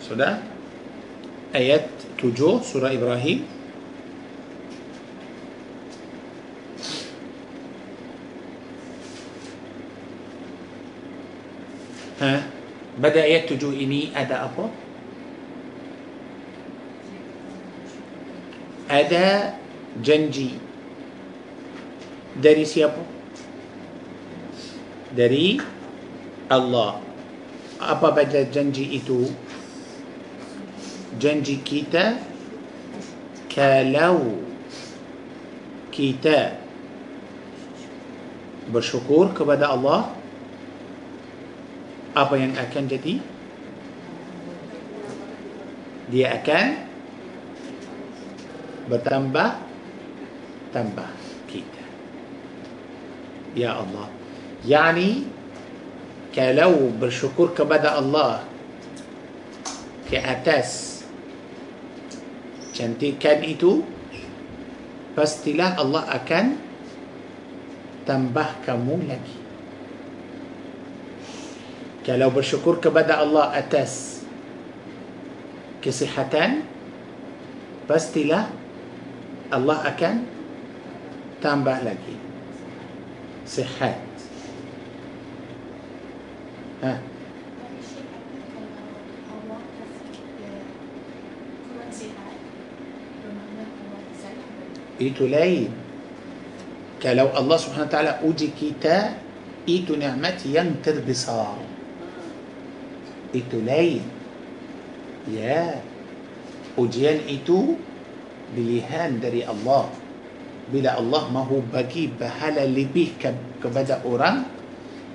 Sudah? Ayat 7 surah Ibrahim Ha? Pada ayat 7 ini ada apa? Ada janji dari siapa? Dari Allah. apa benda janji itu? Janji kita kalau kita bersyukur kepada Allah apa yang akan jadi dia akan bertambah tambah kita ya Allah. Yani kalau bersyukur kepada Allah ke atas cantikan itu pastilah Allah akan tambah kamu lagi. Kalau bersyukur kepada Allah atas kesihatan pastilah Allah akan تام بالك صحات ها. ايتو لين kalau الله سبحانه وتعالى uji kita itu nikmat yang terbesar. itu lain ya ujian itu pilihan dari Allah. Bila Allah mahu bagi pahala lebih ke- kepada orang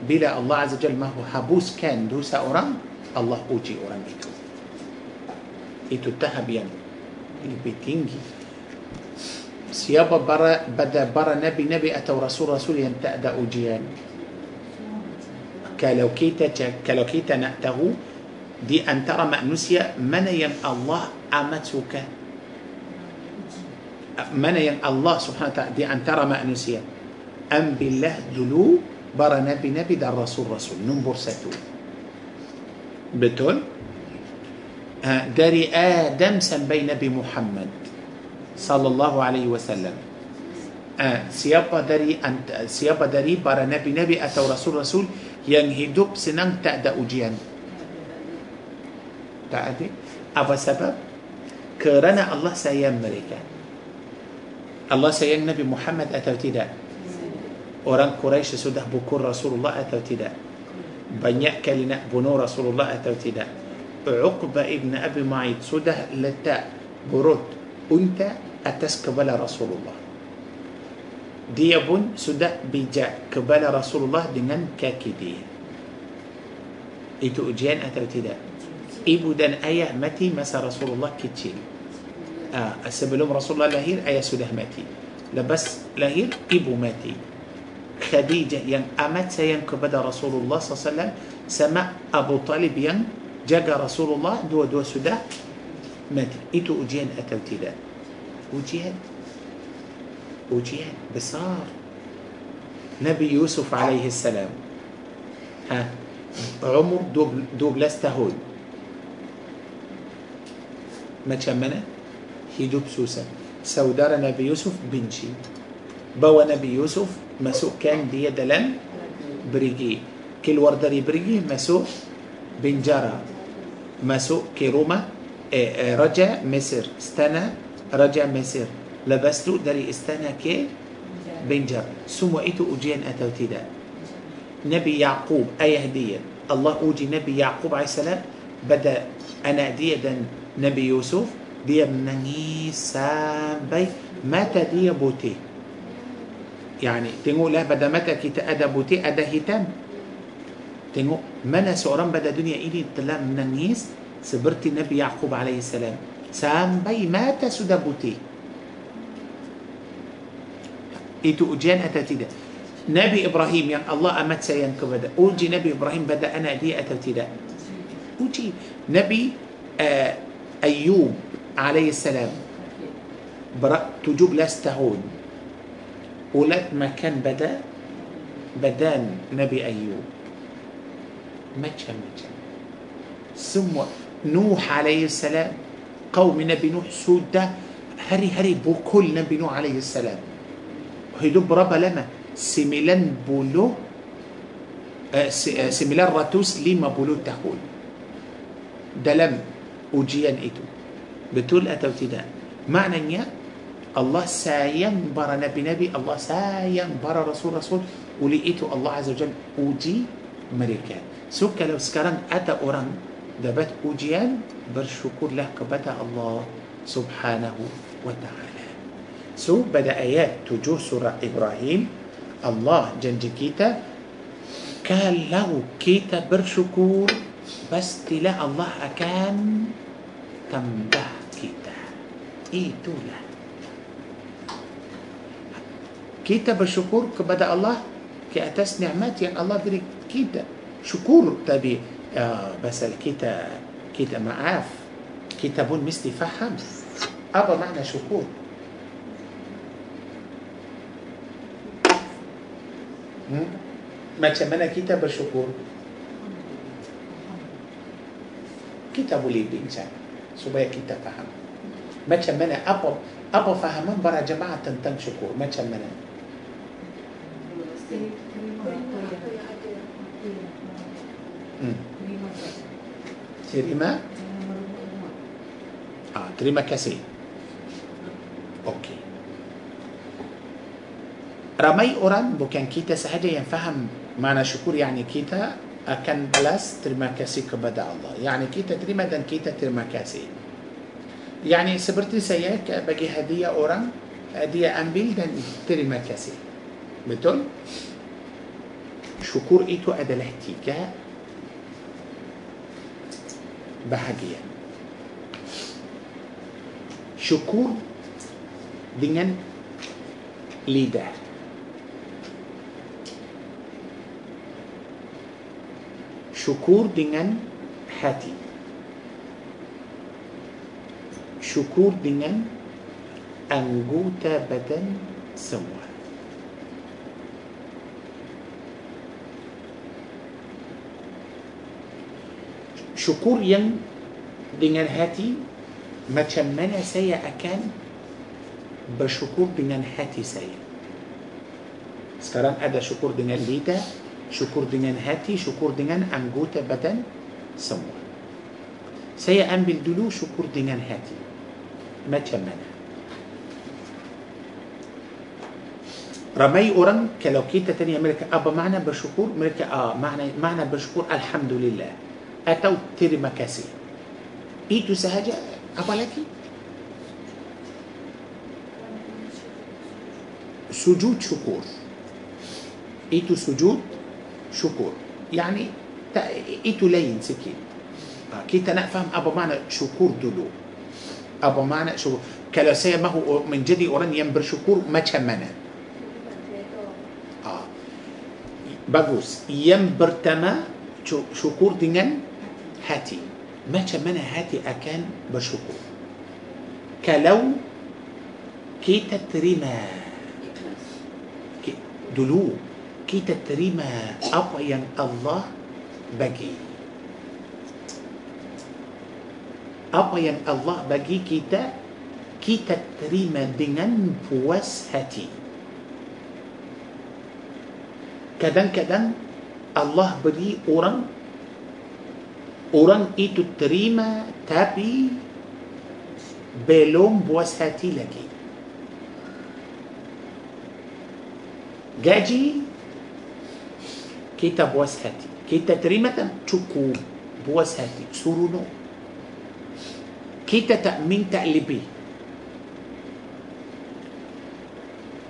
bila Allah عز وجل mahu hapuskan dosa orang Allah uji orang itu itu tahap yang lebih tinggi siapa bara pada para nabi-nabi atau rasul-rasul yang tak ada ujian kalau kita kalau kita nak tahu di antara manusia mana yang Allah amat suka mana yang Allah subhanahu ta'ala di antara manusia ambillah dulu para nabi-nabi dan rasul-rasul nombor satu betul ha, dari Adam sampai Nabi Muhammad sallallahu alaihi wasallam ha, siapa dari siapa dari para nabi-nabi atau rasul-rasul yang hidup senang tak ada ujian tak ada apa sebab kerana Allah sayang mereka Allah sayang Nabi Muhammad atau tidak orang Quraisy sudah pukul Rasulullah atau tidak banyak kali nak bunuh Rasulullah atau tidak Uqbah ibn Abi Ma'id sudah letak burut unta atas kepala Rasulullah dia pun sudah bijak kepala Rasulullah dengan kaki dia itu ujian atau tidak ibu dan ayah mati masa Rasulullah kecil آه، سبلوم رسول الله لهير أي سوده ماتي. لبس لهير إبو ماتي. خديجة yang amat sayang kepada رسول الله صلى الله عليه وسلم sama أبو طالب yang jaga رسول الله dua-dua sudah mati. Itu ujian atau tidak ujian ujian besar نبي يوسف عليه السلام. ha. umur dua dua belas tahun macam mana hidup susah saudara نبي يوسف benci buang نبي يوسف masukkan dia dalam perigi. keluar dari perigi masuk penjara masuk ke rumah eh, eh, raja مصر. istana raja مصر. lepas itu dari istana ke penjara semua itu ujian atau tidak نبي يعقوب اي هدية الله uji نبي يعقوب عليه السلام. بدأ أنا دي نبي يوسف. Dia menangis sampai mata dia putih يعني tengoklah pada mata kita ada putih ada hitam tengok mana seorang pada dunia ini telah menangis seperti Nabi Yaqub alaihi salam sampai mata sudah putih itu ujian atau tidak Nabi Ibrahim yang Allah amat sayang kepada uji Nabi Ibrahim pada anak dia atau tidak uji Nabi uh, Ayub عليه السلام. برأ تجوب لاستهون ولات ما كان بدا بدان نبي أيوب. ما كان ثم نوح عليه السلام قوم نبي نوح سودة هري هري بوكل نبي نوح عليه السلام. هيدو بربا لما؟ سميلان بولو آه، آه، سميلان راتوس لما بولو تهول دلم وجيان إيدوك betul atau tidak maknanya Allah sayang para nabi-nabi Allah sayang para rasul-rasul oleh itu Allah Azza wa uji mereka So kalau sekarang ada orang dapat ujian, bersyukurlah kepada Allah subhanahu wa ta'ala. So pada ayat 7 surah Ibrahim, Allah janji kita, kalau kita bersyukur, pastilah Allah akan tambah. Itulah. Kita bersyukur kepada Allah ke atas nikmat yang Allah beri kita. Syukur tapi uh, kita kita maaf kita pun mesti faham apa makna syukur. Hmm? Macam mana kita bersyukur? Kita boleh bincang supaya kita faham. ما تشمنا أبو أبو فهمان برا جماعة تنتم شكور ما تشمنا تريما؟ آه تريما كسي okey. ramai orang bukan kita sahaja yang faham makna syukur yakni kita akan balas terima kasih kepada الله. yakni kita terima dan kita terima kasih yakni seperti saya bagi hadiah orang hadiah ambil dan terima kasih. betul syukur itu adalah ketika بحاجية شكور دينان ليدر. شكور دينان حاتي. Syukur dengan anggota badan semua. Syukur yang dengan hati macam mana saya akan bersyukur dengan hati saya. Sekarang ada syukur dengan lidah, syukur dengan hati, syukur dengan anggota badan semua. Saya ambil dulu syukur dengan hati. Macam mana? Ramai orang kalau kita tanya mereka apa makna bersyukur, mereka ah makna makna bersyukur alhamdulillah atau terima kasih. Itu sahaja apa lagi? Sujud syukur. Itu sujud syukur. Yani itu lain sikit. Ah, Kita nak faham apa makna syukur dulu. أبو معنى شو كلاسية ما هو من جدي أوران ينبر شكور ما كمانا آه. بغوس ينبر تما شكور دينا هاتي. ما كمانا هاتي أكان بشكور. كلو كي تترمى دلو كي تترمى أبو الله بجي Apa yang Allah bagi kita kita terima dengan puas hati. Kadang-kadang Allah beri orang orang itu terima tapi belum puas hati lagi. Gaji kita puas hati. Kita terima tak cukup puas hati. Suruh no. Kita tak minta lebih.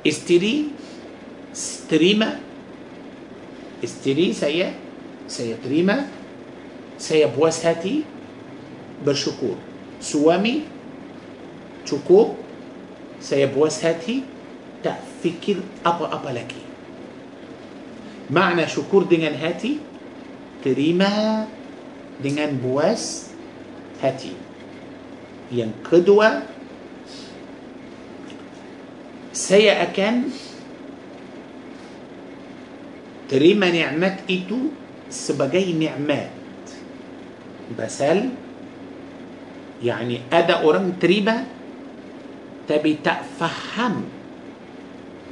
Isteri terima isteri saya saya terima saya puas hati bersyukur suami cukup saya puas hati tak fikir apa-apa lagi makna syukur dengan hati terima dengan puas hati yang kedua saya akan terima nikmat yakni itu sebagai nikmat. pasal yakni ada orang terima tapi tak faham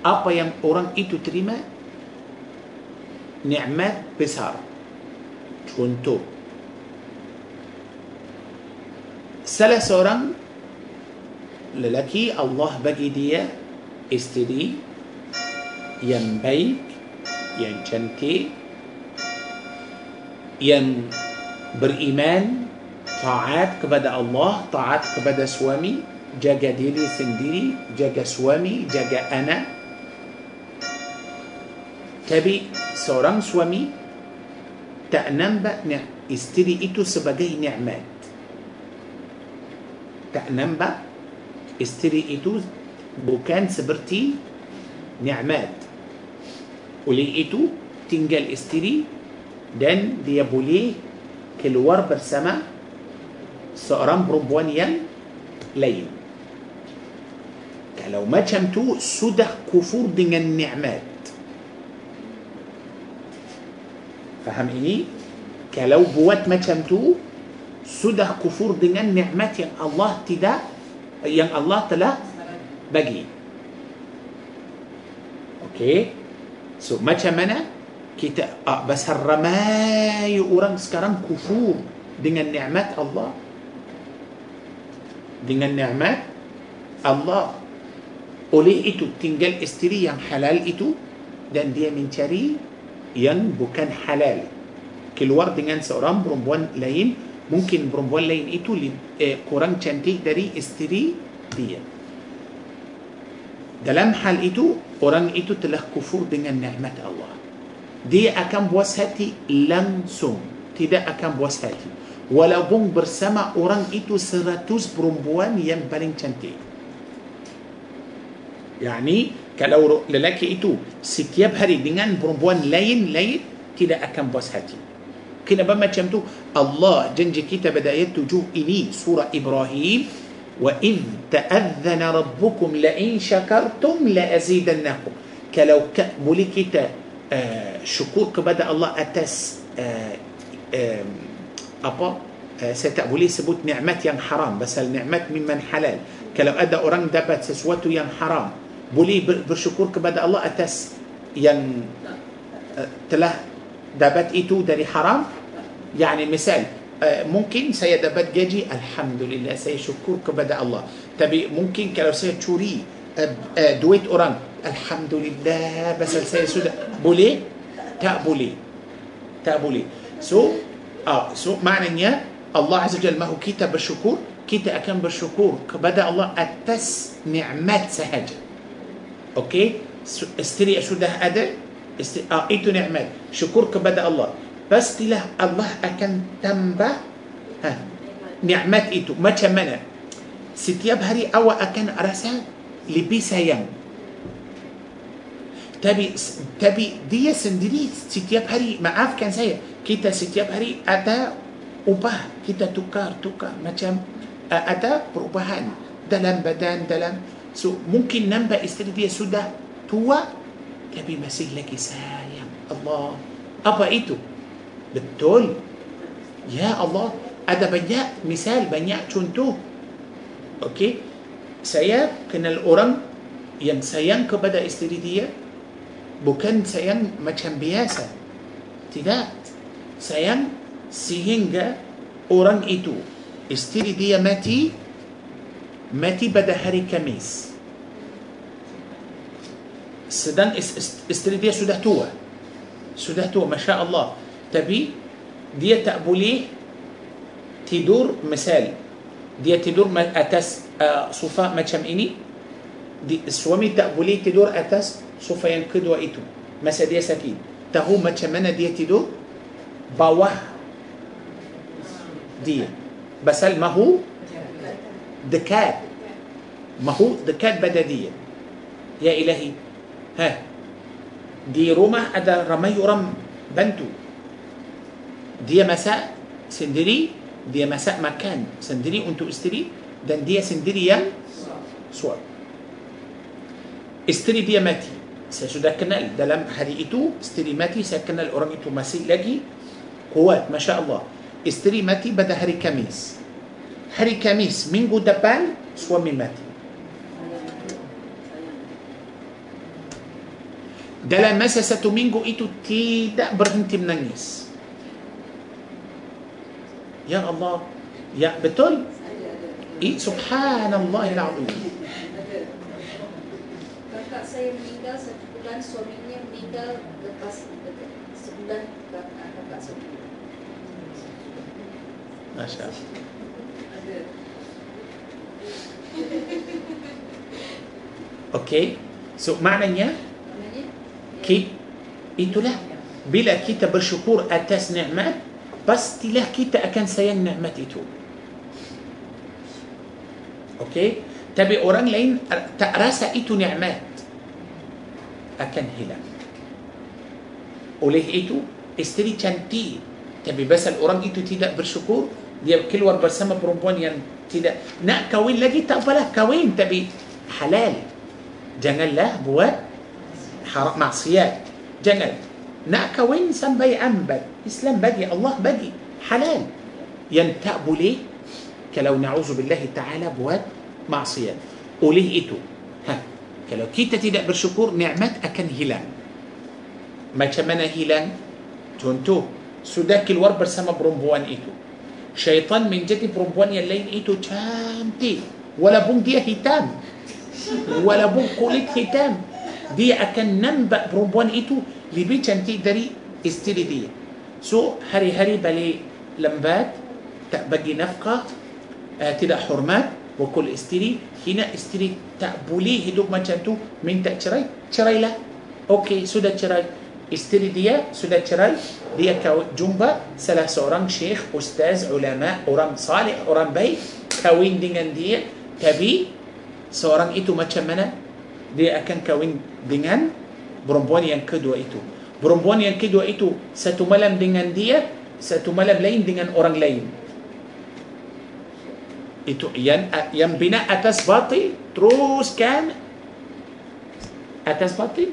apa yang orang itu terima nikmat besar contoh salah seorang lelaki Allah bagi dia isteri yang baik yang cantik yang beriman taat kepada Allah taat kepada suami jaga diri sendiri jaga suami jaga anak. Tapi seorang suami tak nampak isteri itu sebagai nikmat nampak isteri itu bukan seperti nikmat. boleh itu tinggal isteri dan dia boleh keluar bersama seorang perempuan yang lain. كالو ما تشمتو سودخ كفور دين النعمات فهم إني كلو بوات ما تشمتو sudah kufur dengan nikmat yang Allah tidak yang Allah telah bagi. Okey. So macam mana? Kita ah, besar ramai orang sekarang kufur dengan nikmat Allah. Dengan nikmat Allah. Oleh itu tinggal isteri yang halal itu dan dia mencari yang bukan halal. Keluar dengan seorang perempuan lain mungkin perempuan lain itu eh, kurang cantik dari isteri dia. Dalam hal itu orang itu telah kufur dengan nikmat Allah. Dia akan puas hati langsung. Tidak akan puas hati. Walaupun bersama orang itu seratus perempuan yang paling cantik. Yani kalau lelaki itu setiap hari dengan perempuan lain-lain tidak akan puas hati. كنا بما تشمتو. الله جنج كتاب دايت جو إلي سورة إبراهيم. وإذ تأذن ربكم لئن شكرتم لأزيدنكم. كلو كأبولي كتا ah syukur kepada الله atas ah, ah, apa ah ah ah tak boleh sebut nikmat yang haram. pasal nikmat memang halal. kalau ada orang dapat sesuatu yang haram. boleh bersyukur kepada الله atas yang ah telah dapat itu dari haram? Yani misal uh, mungkin saya dapat gaji alhamdulillah saya syukur kepada Allah. Tapi mungkin kalau saya curi uh, uh, duit orang alhamdulillah pasal saya sudah. Boleh? Tak boleh. Tak boleh. So ah so maknanya Allah Azza Jalla mahu kita bersyukur kita akan bersyukur kepada Allah atas nikmat sahaja. Okey, Su- isteri sudah ada, isteri, ah, itu nikmat. Syukur kepada Allah. Pastilah Allah akan tambah ha, nikmat itu. Macam mana? Setiap hari awak akan rasa lebih sayang. Tapi tapi dia sendiri setiap hari maafkan saya kita setiap hari ada ubah kita tukar tukar macam uh, ada perubahan dalam badan dalam so mungkin nampak isteri dia sudah tua تبي مسيح لك يا الله. أبا إيتو بالتول يا الله. هذا بنيا مثال بنيا تونتو أوكي. سيا كنا الأورام يم سيا كبدأ استري ديا بوكان سيا ما كان بياسا تدا. سيا سيهنجا أورام إيتو. استري ديا ماتي. ماتي بدأ هري كميس. Sedang is- is- isteri dia sudah tua sudah tua Masya Allah tapi dia tak boleh tidur misal dia tidur atas uh, sofa macam ini di, suami tak boleh tidur atas sofa yang kedua itu masa dia sakit tahu macam mana dia tidur bawah dia basal mahu dekat mahu dekat pada dia ya ilahi ها. دي روما ادا رمي رم بنتو. دي مساء سندري دي مساء مكان سندري انتو استري. دان دي سندري يا سوال استري دي ماتي. سيسودا كنال. دلم حريئتو استري ماتي ساكن الأورانيتو ماسي لاجي قوات ما شاء الله. استري ماتي بدا هري كميس. هري كميس. من قدبال سوامي ماتي. Dalam masa satu minggu itu tidak berhenti menangis ya Allah ya betul I, subhanallah Ada. Kakak saya meninggal satu bulan, suaminya meninggal lepas sebulan kakak, kakak saya. Masya Allah. Okey. So Maknanya, ki, itulah bila kita bersyukur atas nikmat pastilah kita akan sayang nikmat itu. Okey. Tapi orang lain tak rasa itu nikmat akan hilang. Oleh itu isteri cantik tapi pasal orang itu tidak bersyukur dia keluar bersama perempuan yang tidak nak kahwin lagi tak apalah kahwin tapi halal janganlah buat حرام معصيات. جنب ناكا وين سم بي عم إسلام بدي الله بدي حلال. ينتأب ليه؟ كلو نعوذ بالله تعالى بواد معصيات. وليه إيتو. ها. كلو كيتا تدأ بالشكور نعمات أكن هلان ما كمنا هلان تونتو. سوداك الور برسم برومبوان إيتو. شيطان من جدي برومبوان يلين إيتو تامتي. ولا بوم دي هتام. ولا بوم قولت هتام. دي كان ننبا برومبوان إيتو لبي كان تقدري استيلي دي. سو هري هري بلي لمبات تبقي نفقة آه، تدا حرمات وكل استري هنا استري تقبلي هدوك ما تشانتو من تأشراي تشراي لا. أوكي سودا تشراي استري دي سودا تشراي دي جنبا. سلاح سوران شيخ أستاذ علماء ورم صالح ورم بي كوين دي تبي سوران إيتو ما تشمنا dia akan kawin dengan perempuan yang kedua itu. Perempuan yang kedua itu satu malam dengan dia satu malam lain dengan orang lain. Itu yang yang bina atas batil teruskan atas batil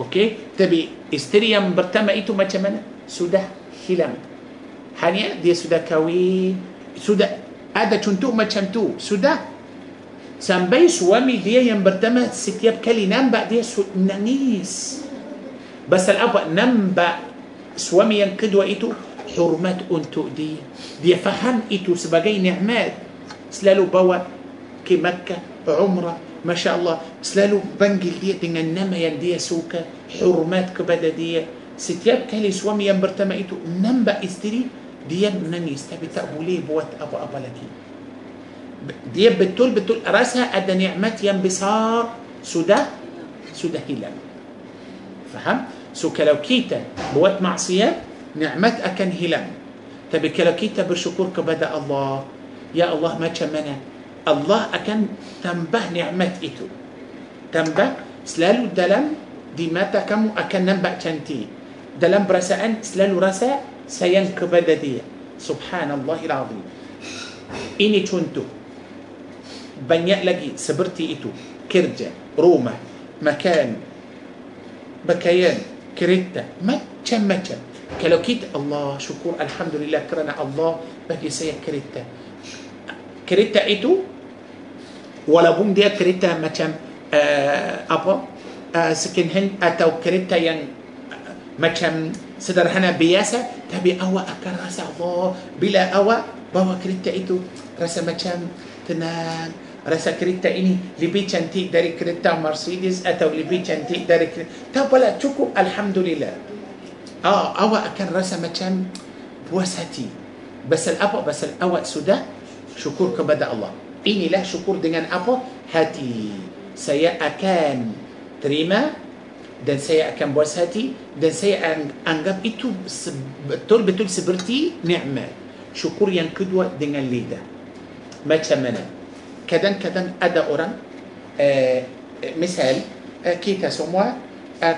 okey? Tapi isteri yang pertama itu macam mana? Sudah hilang. Hanya dia sudah kahwin sudah ada contoh macam tu. Sudah سنبي سوامي دي يم setiap kali nampak dia so nangis pasal apa nampak suami yang kedua itu hormat untuk dia dia faham itu sebagai nikmat selalu bawa ke مكة umrah ما شاء الله selalu panggil dia dia nama yang dia suka hormat kepada dia setiap kali suami yang pertama itu nampak isteri dia nangis tapi tak boleh buat apa-apa lagi. دي بتول بتول رأسها قد نعمة ينبصار سودا سودا هلا فهم؟ سو كلو كيتا بوات معصية نعمة أكن هلا تبي كلو كيتا بشكور كبدا الله. يا الله ما كمنا الله أكن تنبه نعمة إتو. تنبه سلال الدلم دي ما تكمو أكن ننبع تنتي. دلم برساء سلال رساء سينكبدا دي. سبحان الله العظيم. إني تنتو بنيا لجي سبرتي إتو كرجة روما مكان بكيان كريتا متشا متشا. كالوكيت الله شكور الحمد لله كرنا الله بجي سيا كريتا كريتا إتو؟ ولا بوم دي كريتا متشا آه، أبا آه، سكن هند أتو كريتا ين متشا سدرحنا بياسة. تبي أوا أكرس الله بلا أوا بوا كريتا إتو. رسمة كم تنام. Rasa kereta ini lebih cantik dari kereta Mercedes atau lebih cantik dari kereta tak apalah cukup Alhamdulillah. Ah, awak akan rasa macam puas hati. Pasal apa? Pasal awak sudah syukur kepada Allah. Inilah syukur dengan apa? Hati. Saya akan terima dan saya akan puas hati dan saya ang- anggap itu betul-betul seperti nikmat. Syukur yang kedua dengan lidah. Macam mana kadang kadang ada orang ah, ah, misal ah, kita semua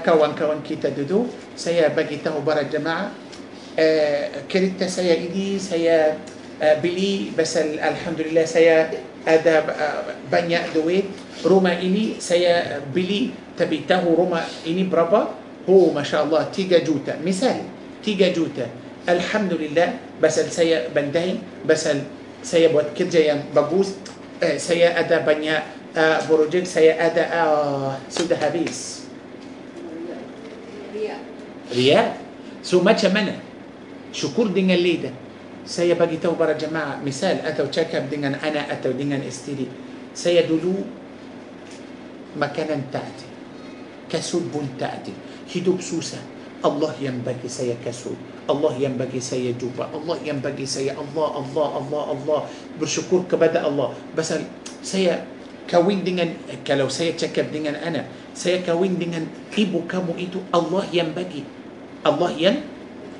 kawan kawan kita duduk saya bercerita pada jemaah kereta saya ini saya beli بس الحمد لله saya ada banyak duit rumah ini saya beli tapi itu rumah ini berapa hah ما شاء الله tiga juta. misal tiga juta. الحمد لله بس saya pandai بس saya buat kerja bagus eh, saya ada banyak uh, projek saya ada uh, sudah habis Ria. Ria so macam mana syukur dengan lidah saya bagi tahu para jemaah misal atau cakap dengan anak atau dengan isteri saya dulu makanan tak ada kasut pun tak ada hidup susah Saya Allah Allah Allah Allah bersyukur kepada Allah pasal saya kawin dengan kalau saya cakap dengan anak saya kawin dengan ibu kamu itu Allah yang bagi Allah yang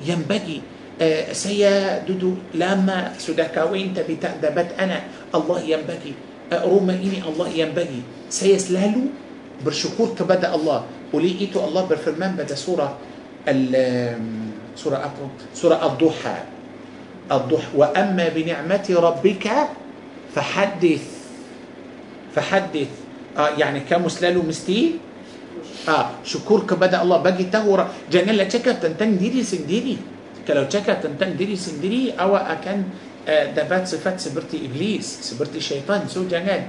yang bagi uh, saya duduk lama sudah kawin tapi tak dapat anak Allah yang bagi uh, rumah ini Allah yang bagi saya selalu bersyukur kepada Allah oleh itu Allah berfirman pada surah سورة سورة الضحى. الضحى. وأما بنعمة ربك فحدث. فحدث. آه يعني كمسلل مستي آه شكر كبدا الله. بقي تهور جنة لا تكا تنتن ديري سنديري. كلو تكا تنتن ديري سنديري. أو أكن آه دبات صفات سبرتي إبليس. سبرتي شيطان. سو جنال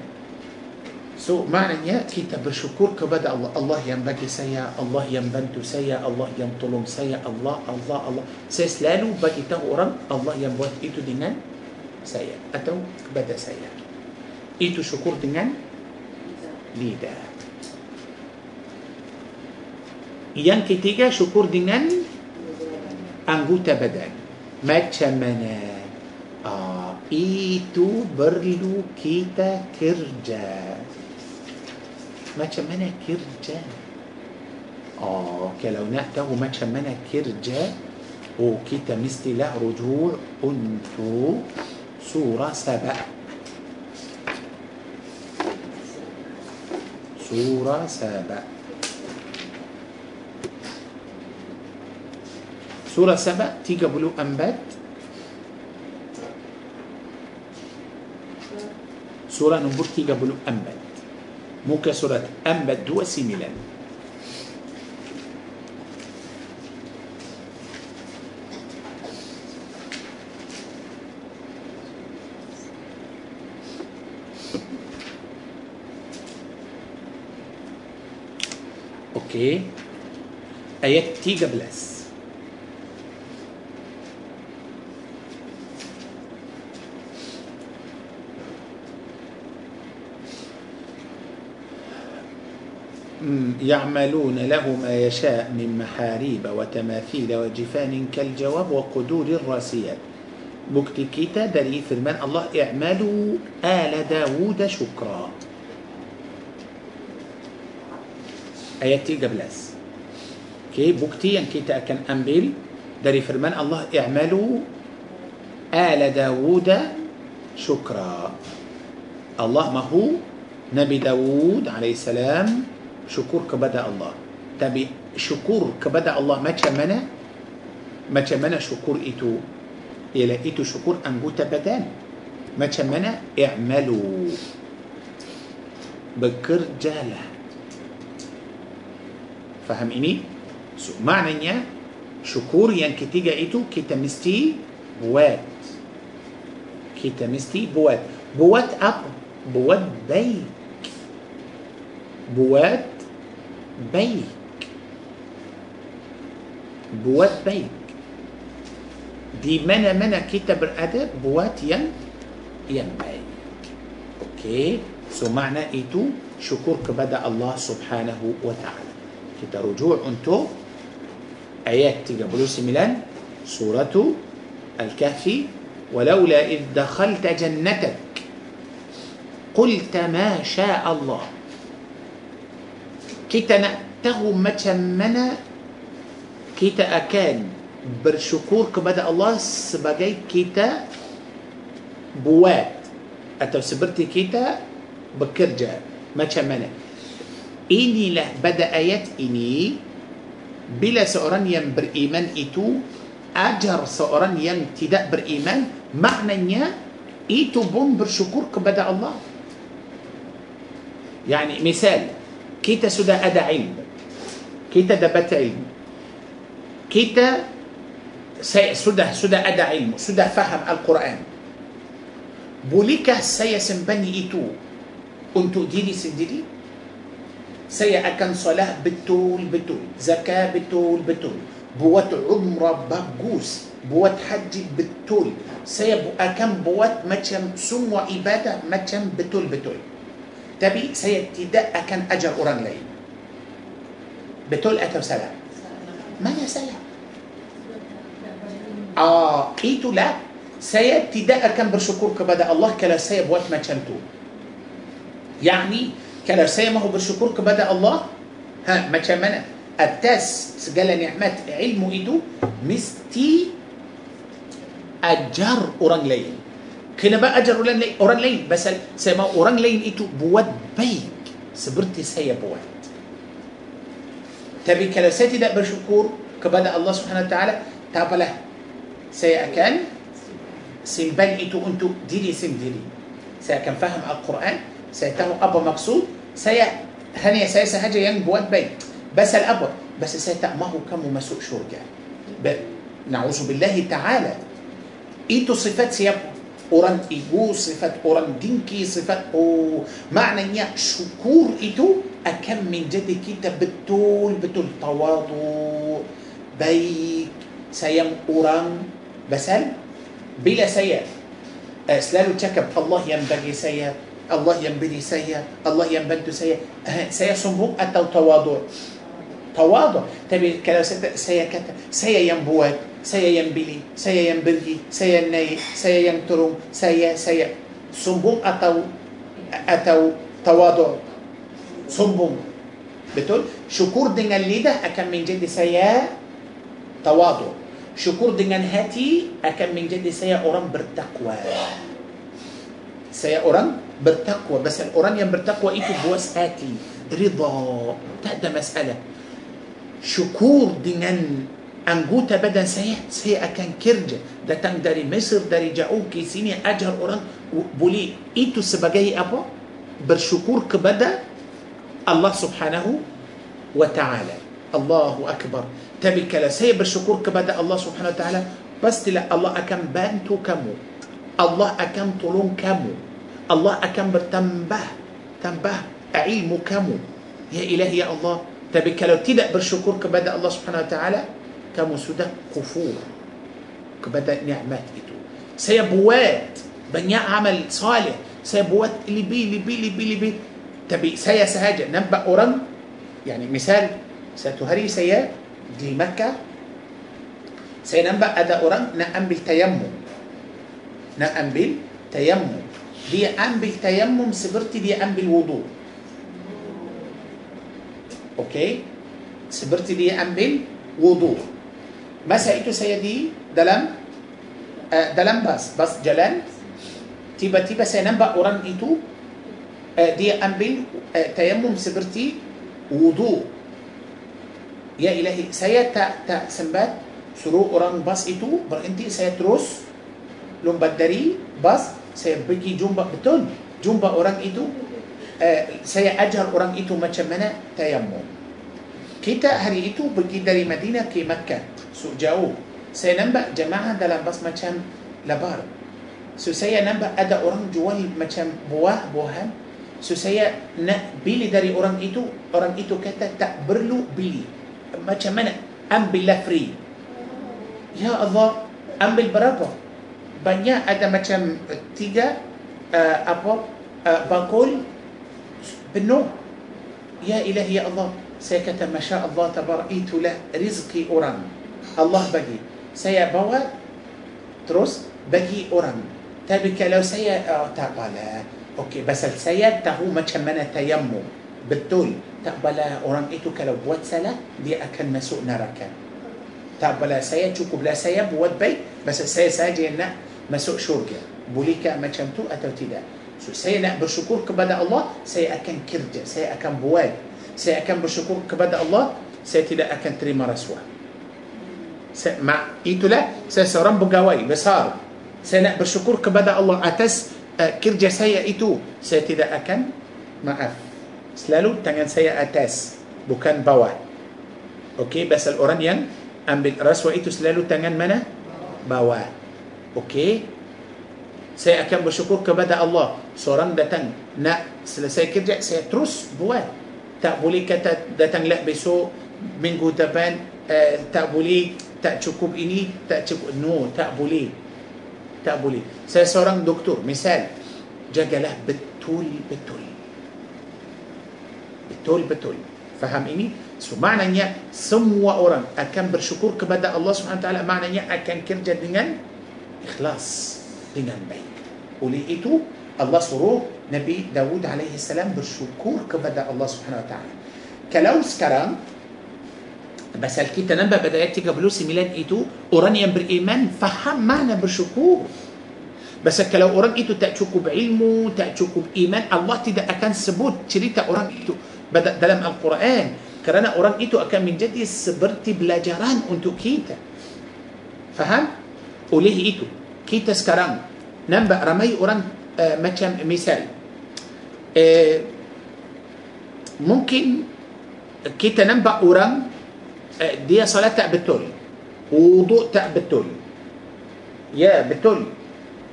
So maknanya kita bersyukur kepada Allah. Allah yang bagi saya, Allah yang bantu saya, Allah yang tolong saya, Allah, Allah, Allah. Saya selalu bagi tahu orang Allah yang buat itu dengan saya atau kepada saya. Itu syukur dengan lidah. Yang ketiga syukur dengan anggota badan. Macam mana? Ah, itu perlu kita kerja. ما تشمنا كيرجا آه كلو نأته ما تشمنا كيرجا وكي تمستي لا رجوع. untuk surah Saba surah Saba surah Saba tiga puluh empat surah nombor tiga puluh empat muka surat empat dua sembilan okay. ayat tiga belas يعملون له ما يشاء من محاريب وتماثيل وجفان كالجواب وقدور راسيات. bukti kita dari firman الله اعملوا آل داود شكرا. ayat tiga belas ke bukti yang kita akan ambil dari firman الله اعملوا آل داود شكرا. الله mahu? Nabi Daud عليه السلام syukur kepada الله. tapi syukur kepada الله macam mana macam mana syukur itu ialah itu syukur anggota badan macam mana اعملوا. bekerjalah. faham ini? makna syukur يعني ketiga itu kita mesti buat. kita mesti buat. buat apa buat baik buat baik. buat baik. di mana mana kita berada buat yang yang baik. okay? so makna itu syukur kepada الله سبحانه وتعالى. kita rujuk untuk. ayat tiga puluh sembilan. surah الكهف. ولولا إذ دخلت جنتك قلت ما شاء الله. kita nak tahu macam mana kita akan bersyukur kepada Allah sebagai kita buat atau seperti kita bekerja. Macam mana? Inilah pada ayat ini bila seorang yang beriman itu ajar seorang yang tidak beriman maknanya itu pun bersyukur kepada Allah. Yani misal kita sudah ada ilmu kita dapat ilmu kita saya sudah sudah ada ilmu sudah faham Al-Quran bolehkah saya sembunyi itu untuk diri sendiri saya akan solat betul-betul zakat betul-betul buat umrah bagus buat haji betul saya akan buat macam semua ibadah macam betul-betul تبي سيأتي كان أجر أوران لي بتقول أتو سلام. ما يا سلام. آه إيتو لا. سيأتي كان برشكور كبدا. الله كلا سيب وات ما تشنتو يعني كلا سيب ما هو برشكور كبدا الله؟ ها ما تشمنا التاس سجل نعمات علمه إيدو مستي أجر أوران لي Kenapa ajar orang lain? Orang lain pasal saya mahu orang lain itu buat baik seperti saya buat. Tapi kalau saya tidak bersyukur kepada Allah Subhanahu Wa Taala, tak apalah. Saya akan simpan itu untuk diri sendiri. Saya akan faham Al-Quran, saya tahu apa maksud, saya hanya saya sahaja yang buat baik. Basal apa? Bas saya tak mahu kamu masuk syurga. Na'udzubillahi ta'ala. Itu sifat siapa? Orang ibu, sifat orang dingki, sifat oh maknanya syukur itu akan menjadi kita betul-betul tawadu, baik, sayang orang. Basal bila saya uh, selalu cakap Allah yang bagi saya, Allah yang beri saya, Allah yang bantu saya, uh, saya sombong atau tawadu? Tawadu. Tapi kalau saya, saya kata saya yang buat, saya yang beli, saya yang beri, saya naik, saya yang turun, saya saya sombong atau atau tawadu? Sombong. Betul? Syukur dengan lidah akan menjadi saya tawadu. Syukur dengan hati akan menjadi saya orang bertakwa. Saya orang bertakwa. Pasal orang yang bertakwa itu puas hati. Rida. Tak ada masalah. Syukur dengan anggota badan saya, saya akan kerja. Datang dari Mesir, dari jauh ke sini, ajar orang. Boleh. Itu sebagai apa? Bersyukur kepada Allah subhanahu wa ta'ala. Allahu Akbar. Tapi kalau saya bersyukur kepada Allah Subhanahu Wa Taala, pastilah Allah akan bantu kamu. Allah akan tolong kamu. Allah akan bertambah tambah ilmu kamu. Ya ilahi ya Allah. Tapi kalau tidak bersyukur kepada Allah Subhanahu Wa Taala, kamu sudah kufur kepada nikmat itu saya buat banyak عمل صالح saya buat lebih lebih lebih lebih tapi saya sahaja nampak orang يعني misal satu hari saya di مكة saya nampak ada orang nak بالتيمم نأم بالتيمم دي أم بالتيمم سبرتي دي أم بالوضوء أوكي سبرتي دي أم بالوضوء masa itu saya di dalam uh, dalam bas bas jalan tiba-tiba saya nampak orang itu uh, dia ambil uh, tayammum seperti wudu Ya ilahi, saya tak tak sempat suruh orang bas itu berhenti. Saya terus lompat dari bas. Saya pergi jumpa betul. Jumpa orang itu. Uh, saya ajar orang itu macam mana tayammum. Kita hari itu pergi dari Madinah ke Makkah. So jauh. Saya nampak jemaah dalam bas macam lebar. So saya nampak ada orang jual macam buah-buahan. So saya nak beli dari orang itu. Orang itu kata tak perlu beli macam mana ambillah free ya Allah ambil berapa banyak ada macam tiga uh, apa uh, bakul penuh ya ilahi ya Allah سيكت ما الله تبرئت له رزقي أورام. الله بقي. سيا بوا. ترس بقي أورام. تبك لو سيا. آه، تقبل أوكي بس السيا تهو ما كمنا تيمو بالطول. تقبل أرم إتو كلو بوتسلا دي أكن مسوء نركا تقبل سيا. تشوكو بلا سيا. بوت بي. بس سيا ساجي إنه مسوء شورجا بوليكا ما كمتو أتوتي ده سيا بشكرك بدأ الله. سيا أكن كرجة. سيا أكن بواد saya akan bersyukur kepada Allah saya tidak akan terima rasuah. Saya, mak, itulah saya seorang pegawai besar. Saya nak bersyukur kepada Allah atas uh, kerja saya itu. Saya tidak akan maaf selalu tangan saya atas bukan bawah. Okey pasal orang yang ambil rasuah itu selalu tangan mana? Bawah. Okey. Saya akan bersyukur kepada Allah. Seorang datang nak selesai kerja saya terus buat tak boleh kata datanglah besok minggu depan uh, tak boleh tak cukup ini tak cukup no tak boleh. Tak boleh. Saya seorang doktor misal jagalah betul betul. Betul-betul faham ini? So maknanya semua orang akan bersyukur kepada Allah taala. Maknanya akan kerja dengan ikhlas dengan baik. Oleh itu Allah suruh نبي داود عليه السلام بالشكور كبدأ الله سبحانه وتعالى. kalau sekarang بس kita nampak pada ayat tiga puluh sembilan itu orang yang beriman faham makna bersyukur. بس kalau orang itu tak cukup berilmu tak cukup beriman الله tidak akan sebut cerita orang itu. pada dalam القرآن. kerana orang itu akan menjadi seperti pelajaran untuk kita. faham? oleh itu. kita sekarang nampak ramai orang ah مثال uh, Mungkin Kita nampak orang dia salat tak betul. Wuduk tak betul. Ya betul.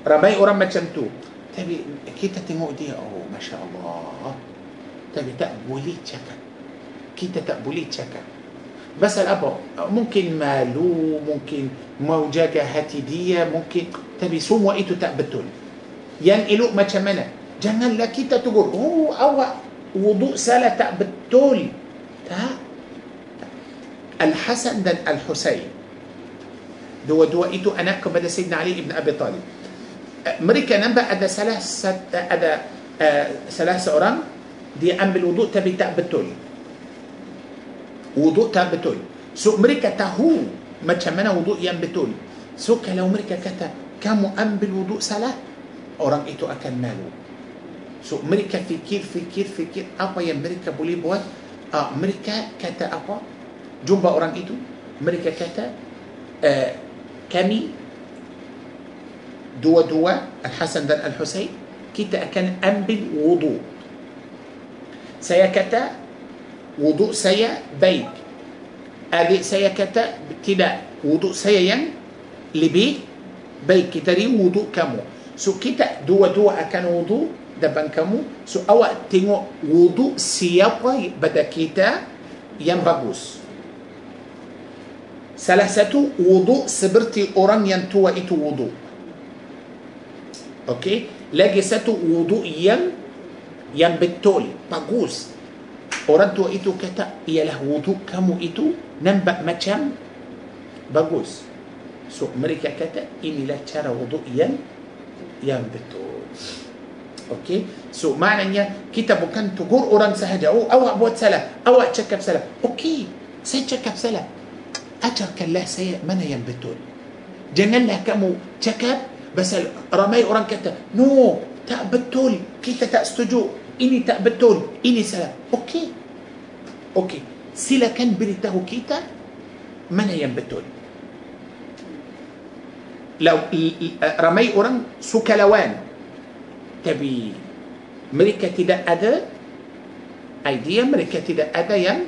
Ramai orang macam tu. Tapi kita tengok dia oh masya Allah. Tapi tak boleh cakap. Kita tak boleh cakap. Pasal apa? Mungkin malu mungkin mau jaga hati dia mungkin. Tapi semua itu tak betul. Yang elok macam mana janganlah kita tegur oh awak wuduk salah tak betul. Tak. Al-Hasan dan Al-Husain dua-dua itu anak kepada Sayyidina Ali ibn Abi Talib. Mereka nampak ada salah ada uh, salah seorang dia ambil wuduk tapi tak betul. Wuduk tak betul. So mereka tahu macam mana wuduk yang betul. So kalau mereka kata kamu ambil wuduk salah orang itu akan malu so mereka fikir fikir fikir apa yang mereka boleh buat uh, mereka kata apa jumpa orang itu mereka kata uh, kami dua-dua Al-Hasan dan Al-Husain kita akan ambil wudu saya kata wudu saya baik adik saya kata tidak wudu saya yang lebih baik kita dari wudu kamu so kita dua-dua akan wudu depan kamu so awak tengok wudu siapa pada kita yang bagus Salah satu wuduk seperti orang yang tua itu wuduk. Okey. Lagi satu wuduk yang yang betul, bagus. Orang tua itu kata, ialah wuduk kamu itu nampak macam bagus. So mereka kata, inilah cara wuduk yang yang betul. Okey. So maknanya kita bukan tegur orang sahaja. Oh awak buat salah. Awak cakap salah. Okey. Saya cakap salah. ajarkanlah saya mana yang betul. Janganlah kamu cakap pasal ramai orang kata, no, tak betul, kita tak setuju, ini tak betul, ini salah. Okey. Okey. Silakan beritahu kita mana yang betul. Lau, ramai orang suka Tapi mereka tidak ada idea, mereka tidak ada yang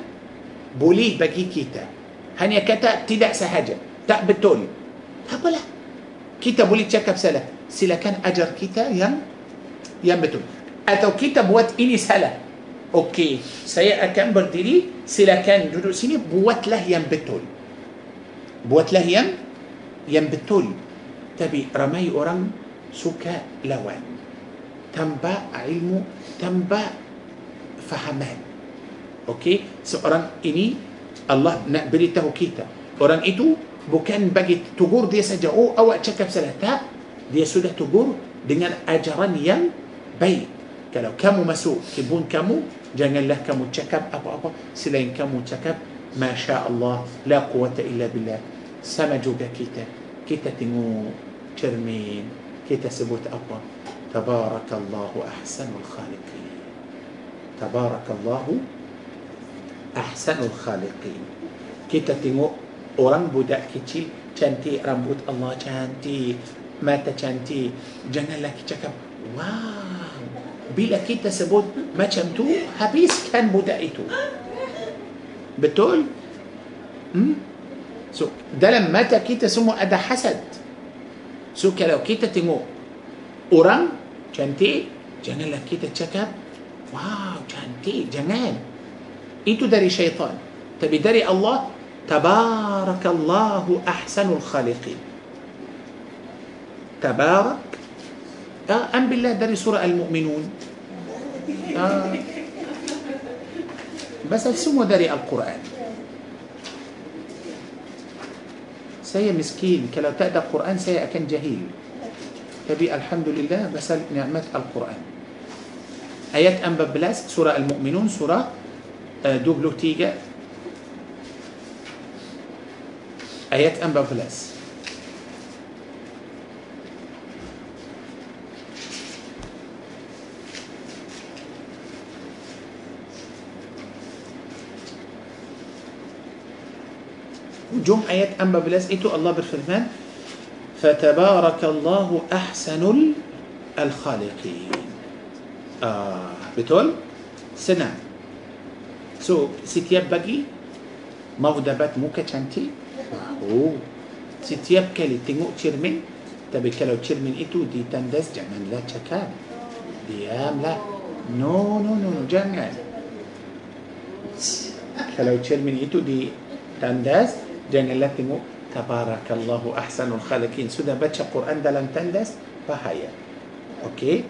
boleh bagi kita. hanya kata tidak sahaja tak betul. Tak apalah. Kita boleh cakap salah. Silakan ajar kita yang yang betul. Atau kita buat ini salah. Okey saya akan berdiri. Silakan duduk sini. Buatlah yang betul. Buatlah yang yang betul. Tapi ramai orang suka lawan tanpa ilmu tanpa fahaman okey seorang ini Allah nak beritahu kita orang itu bukan bagi tegur dia saja oh awak cakap salah tak dia sudah tegur dengan ajaran yang baik kalau kamu masuk kebun kamu janganlah kamu cakap apa-apa selain kamu cakap Masya Allah la quwata illa billah sama juga kita kita tengok cermin kita sebut apa tabarakallahu ahsanul khaliqin tabarakallahu ahsanul khaliqin kita tengok orang budak kecil cantik rambut Allah cantik mata cantik janganlah kita cakap wow bila kita sebut macam tu habiskan budak itu betul hmm? so dalam mata kita semua ada hasad so kalau kita tengok orang cantik janganlah kita cakap wow cantik jangan itu dari syaitan tapi dari Allah tabarakallahu ahsanul khaliqin tabarak ah, ambillah dari surah al-mu'minun ah. Pasal semua dari Al-Quran. Saya miskin. Kalau tak ada Quran, saya akan. tapi الحمد لله misal nikmat القرآن. ayat empat belas سورة المؤمنون surah ah, dua puluh tiga. ayat empat belas جم آيات أنبا بلاس إيتو الله بالفرمان Fatabarakallahu ahsanul al-khaliqin ah, betul? senang so setiap pagi mau dapat muka cantik oh setiap kali tengok cermin tapi kalau cermin itu ditandas janganlah cakap diamlah no no no, no jangan kalau cermin itu ditandas janganlah tengok تبارك الله أحسن الخالقين sudah baca Quran dalam tandas bahaya okay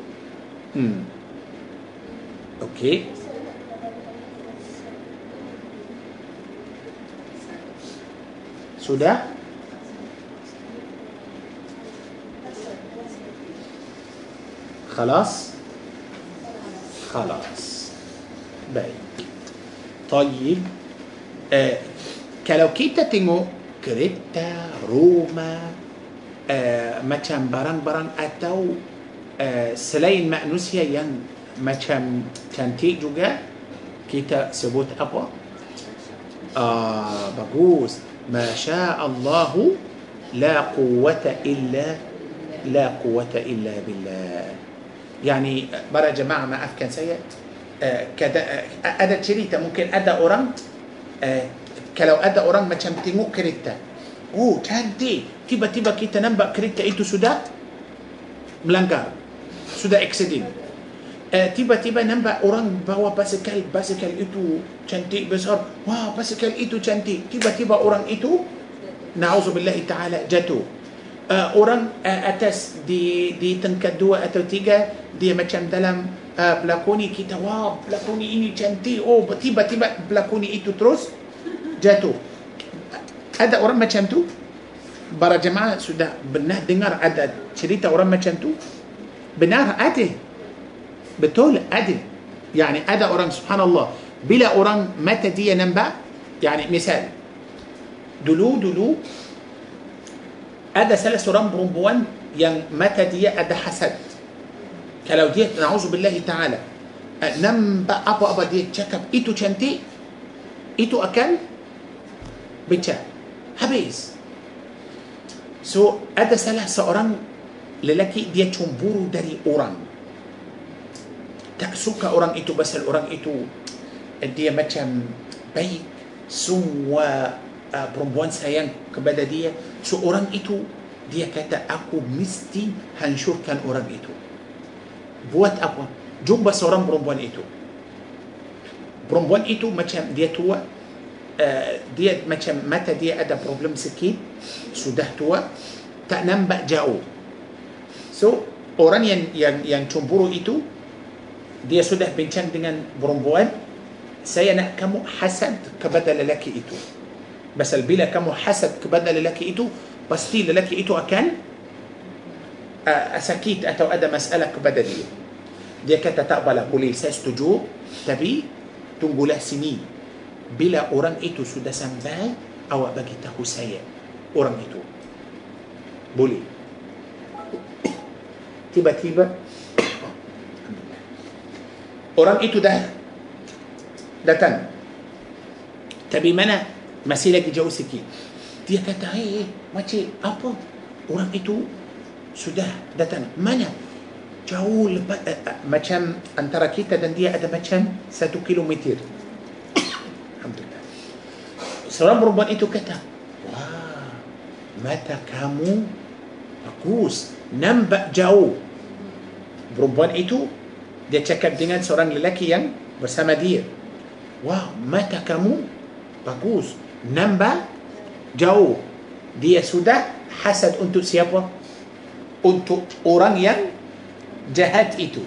أمم okay sudah خلاص خلاص بيت طيب آه كلو كيتا تنجو كريتا روما آه مثلا بران بران اتو آه سلين مانوسيا ين مثلا تانتي جوجا كيتا سبوت ابا آه بقوس ما شاء الله لا قوة إلا لا قوة إلا بالله يعني برا جماعة ما أفكان سيئت آه كذا آه أدا تشريتا ممكن أدا أورانت آه kalau ada orang macam tengok kereta. Oh cantik. Tiba-tiba kita nampak kereta itu sudah melanggar. Sudah accident. Uh, tiba-tiba nampak orang bawa basikal. Basikal itu cantik besar. Wah basikal itu cantik. Tiba-tiba orang itu na'udzubillahi ta'ala jatuh. Uh, orang uh, atas di di tingkat dua atau tiga dia macam dalam uh, pelakoni kita wah pelakoni ini cantik. Oh tiba-tiba pelakoni itu terus jatuh. Ada orang macam tu? Para jemaah sudah benar dengar ada cerita orang macam tu? Benar ada. Betul ada. Yani ada orang subhanallah bila orang mata dia nampak yani misal dulu dulu ada salah seorang perempuan yang mata dia ada hasad kalau dia na'udzubillah ta'ala nampak apa-apa dia cakap itu cantik itu akan pecah habis. So ada salah seorang lelaki dia cemburu dari orang. Tak suka orang itu pasal orang itu dia macam baik. Semua uh, perempuan sayang kepada dia. So orang itu dia kata aku mesti hancurkan orang itu. Buat apa? Jumpa seorang perempuan itu. Perempuan itu macam dia tua dia macam mata dia ada problem sikit sudah tua tak nampak jauh. So orang yang yang yang cemburu itu dia sudah bincang dengan perempuan saya nak kamu hasad kepada lelaki itu. Pasal bila kamu hasad kepada lelaki itu pasti lelaki itu akan uh, sakit atau ada masalah kepada dia. Dia kata tak boleh saya setuju tapi tunggulah sini bila orang itu sudah sampai awak bagi tahu saya. Orang itu. Boleh. Tiba-tiba orang itu dah datang. Tapi mana? Masih lagi jauh sikit. Dia kata hei makcik apa? Orang itu sudah datang. Mana? Jauh lepas uh, uh, macam antara kita dan dia ada macam satu kilometer seorang perempuan itu kata wah mata kamu bagus nampak jauh perempuan itu dia cakap dengan seorang lelaki yang bersama dia wah mata kamu bagus nampak jauh dia sudah hasad untuk siapa untuk orang yang jahat itu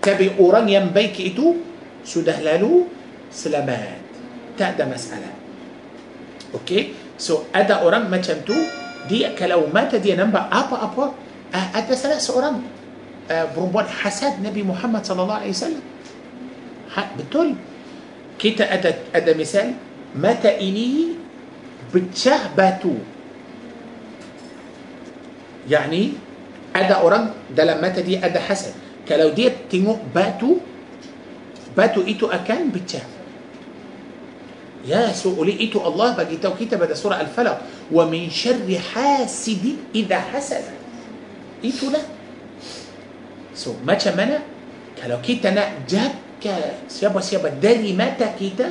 tapi orang yang baik itu sudah lalu selamat. Tak ada masalah. Okey? So ada orang macam tu dia kalau mata dia nampak apa-apa uh, ada salah seorang uh, berbuat hasad Nabi Muhammad sallallahu alaihi wasallam. Ha, betul. Kita ada ada misal mata ini pecah batu. Yani ada orang dalam mata dia ada hasad. Kalau dia tengok batu batu itu akan pecah. يا سوء لقيت الله بجيت وكيت بدا سورة الفلق. ومن شر حاسد إذا حسد. إيه تولا سو ما تشمنا كلو كيتا نا جاكا سيابا سيابا داري ماتا كيتا.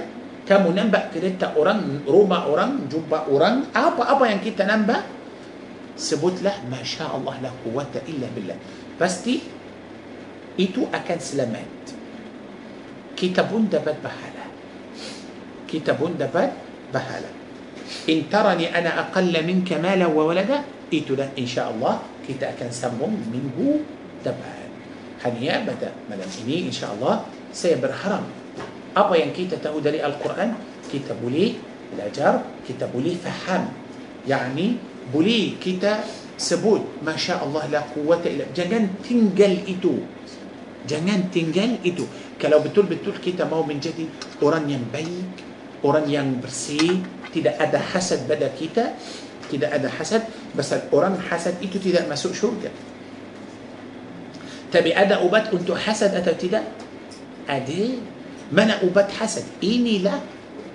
كامو نمبا كريتا أوران روما أوران جوبا أوران. أبا أبا يعني كيتا نمبا. سبوت له ما شاء الله لا قوة إلا بالله. بس تي إيتو أكاد سلامات. كيتا بوندا بات بحالة. Kita pun dapat pahala. In tarani ana aqalla minka mala wa walada, itulah insya-Allah kita akan sambung minggu depan. Hanya pada malam ini insya-Allah saya berharap apa yang kita tahu dari Al-Quran kita boleh belajar, kita boleh faham. Yani boleh kita sebut Masya Allah la quwata illa jangan tinggal itu jangan tinggal itu kalau betul-betul kita mau menjadi orang yang baik orang yang bersih tidak ada hasad pada kita tidak ada hasad pasal orang hasad itu tidak masuk syurga tapi ada ubat untuk hasad atau tidak ada mana ubat hasad inilah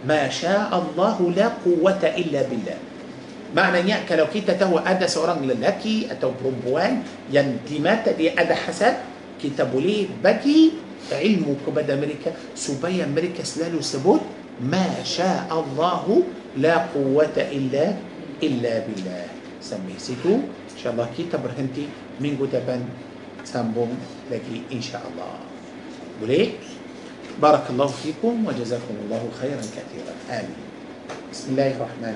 Masya Allah la quwata illa billah maknanya kalau kita tahu ada seorang lelaki atau perempuan yang di mata dia ada hasad kita boleh bagi ilmu kepada mereka supaya mereka selalu sebut ما شاء الله لا قوة إلا إلا بالله. sampai situ insyaallah kita berhenti minggu depan sambung lagi insyaallah boleh بارك الله فيكم وجزاكم الله خيرا كثيرا. آمين. بسم الله الرحمن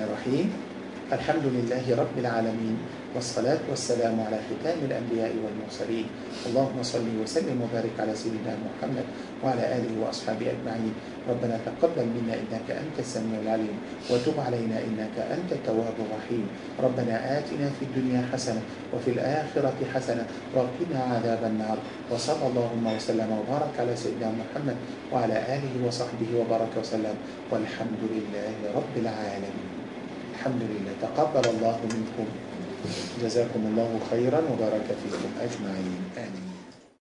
والصلاة والسلام على ختام الأنبياء والمرسلين. اللهم صل وسلم وبارك على سيدنا محمد وعلى آله وأصحابه أجمعين. ربنا تقبل منا إنك أنت السميع العليم وتب علينا إنك أنت التواب الرحيم. ربنا آتنا في الدنيا حسنة وفي الآخرة حسنة وقنا عذاب النار. وصلى اللهم وسلم وبارك على سيدنا محمد وعلى آله وصحبه وبارك وسلم. والحمد لله رب العالمين. الحمد لله. تقبل الله منكم. جزاكم الله خيرا وبارك فيكم أجمعين. آمين.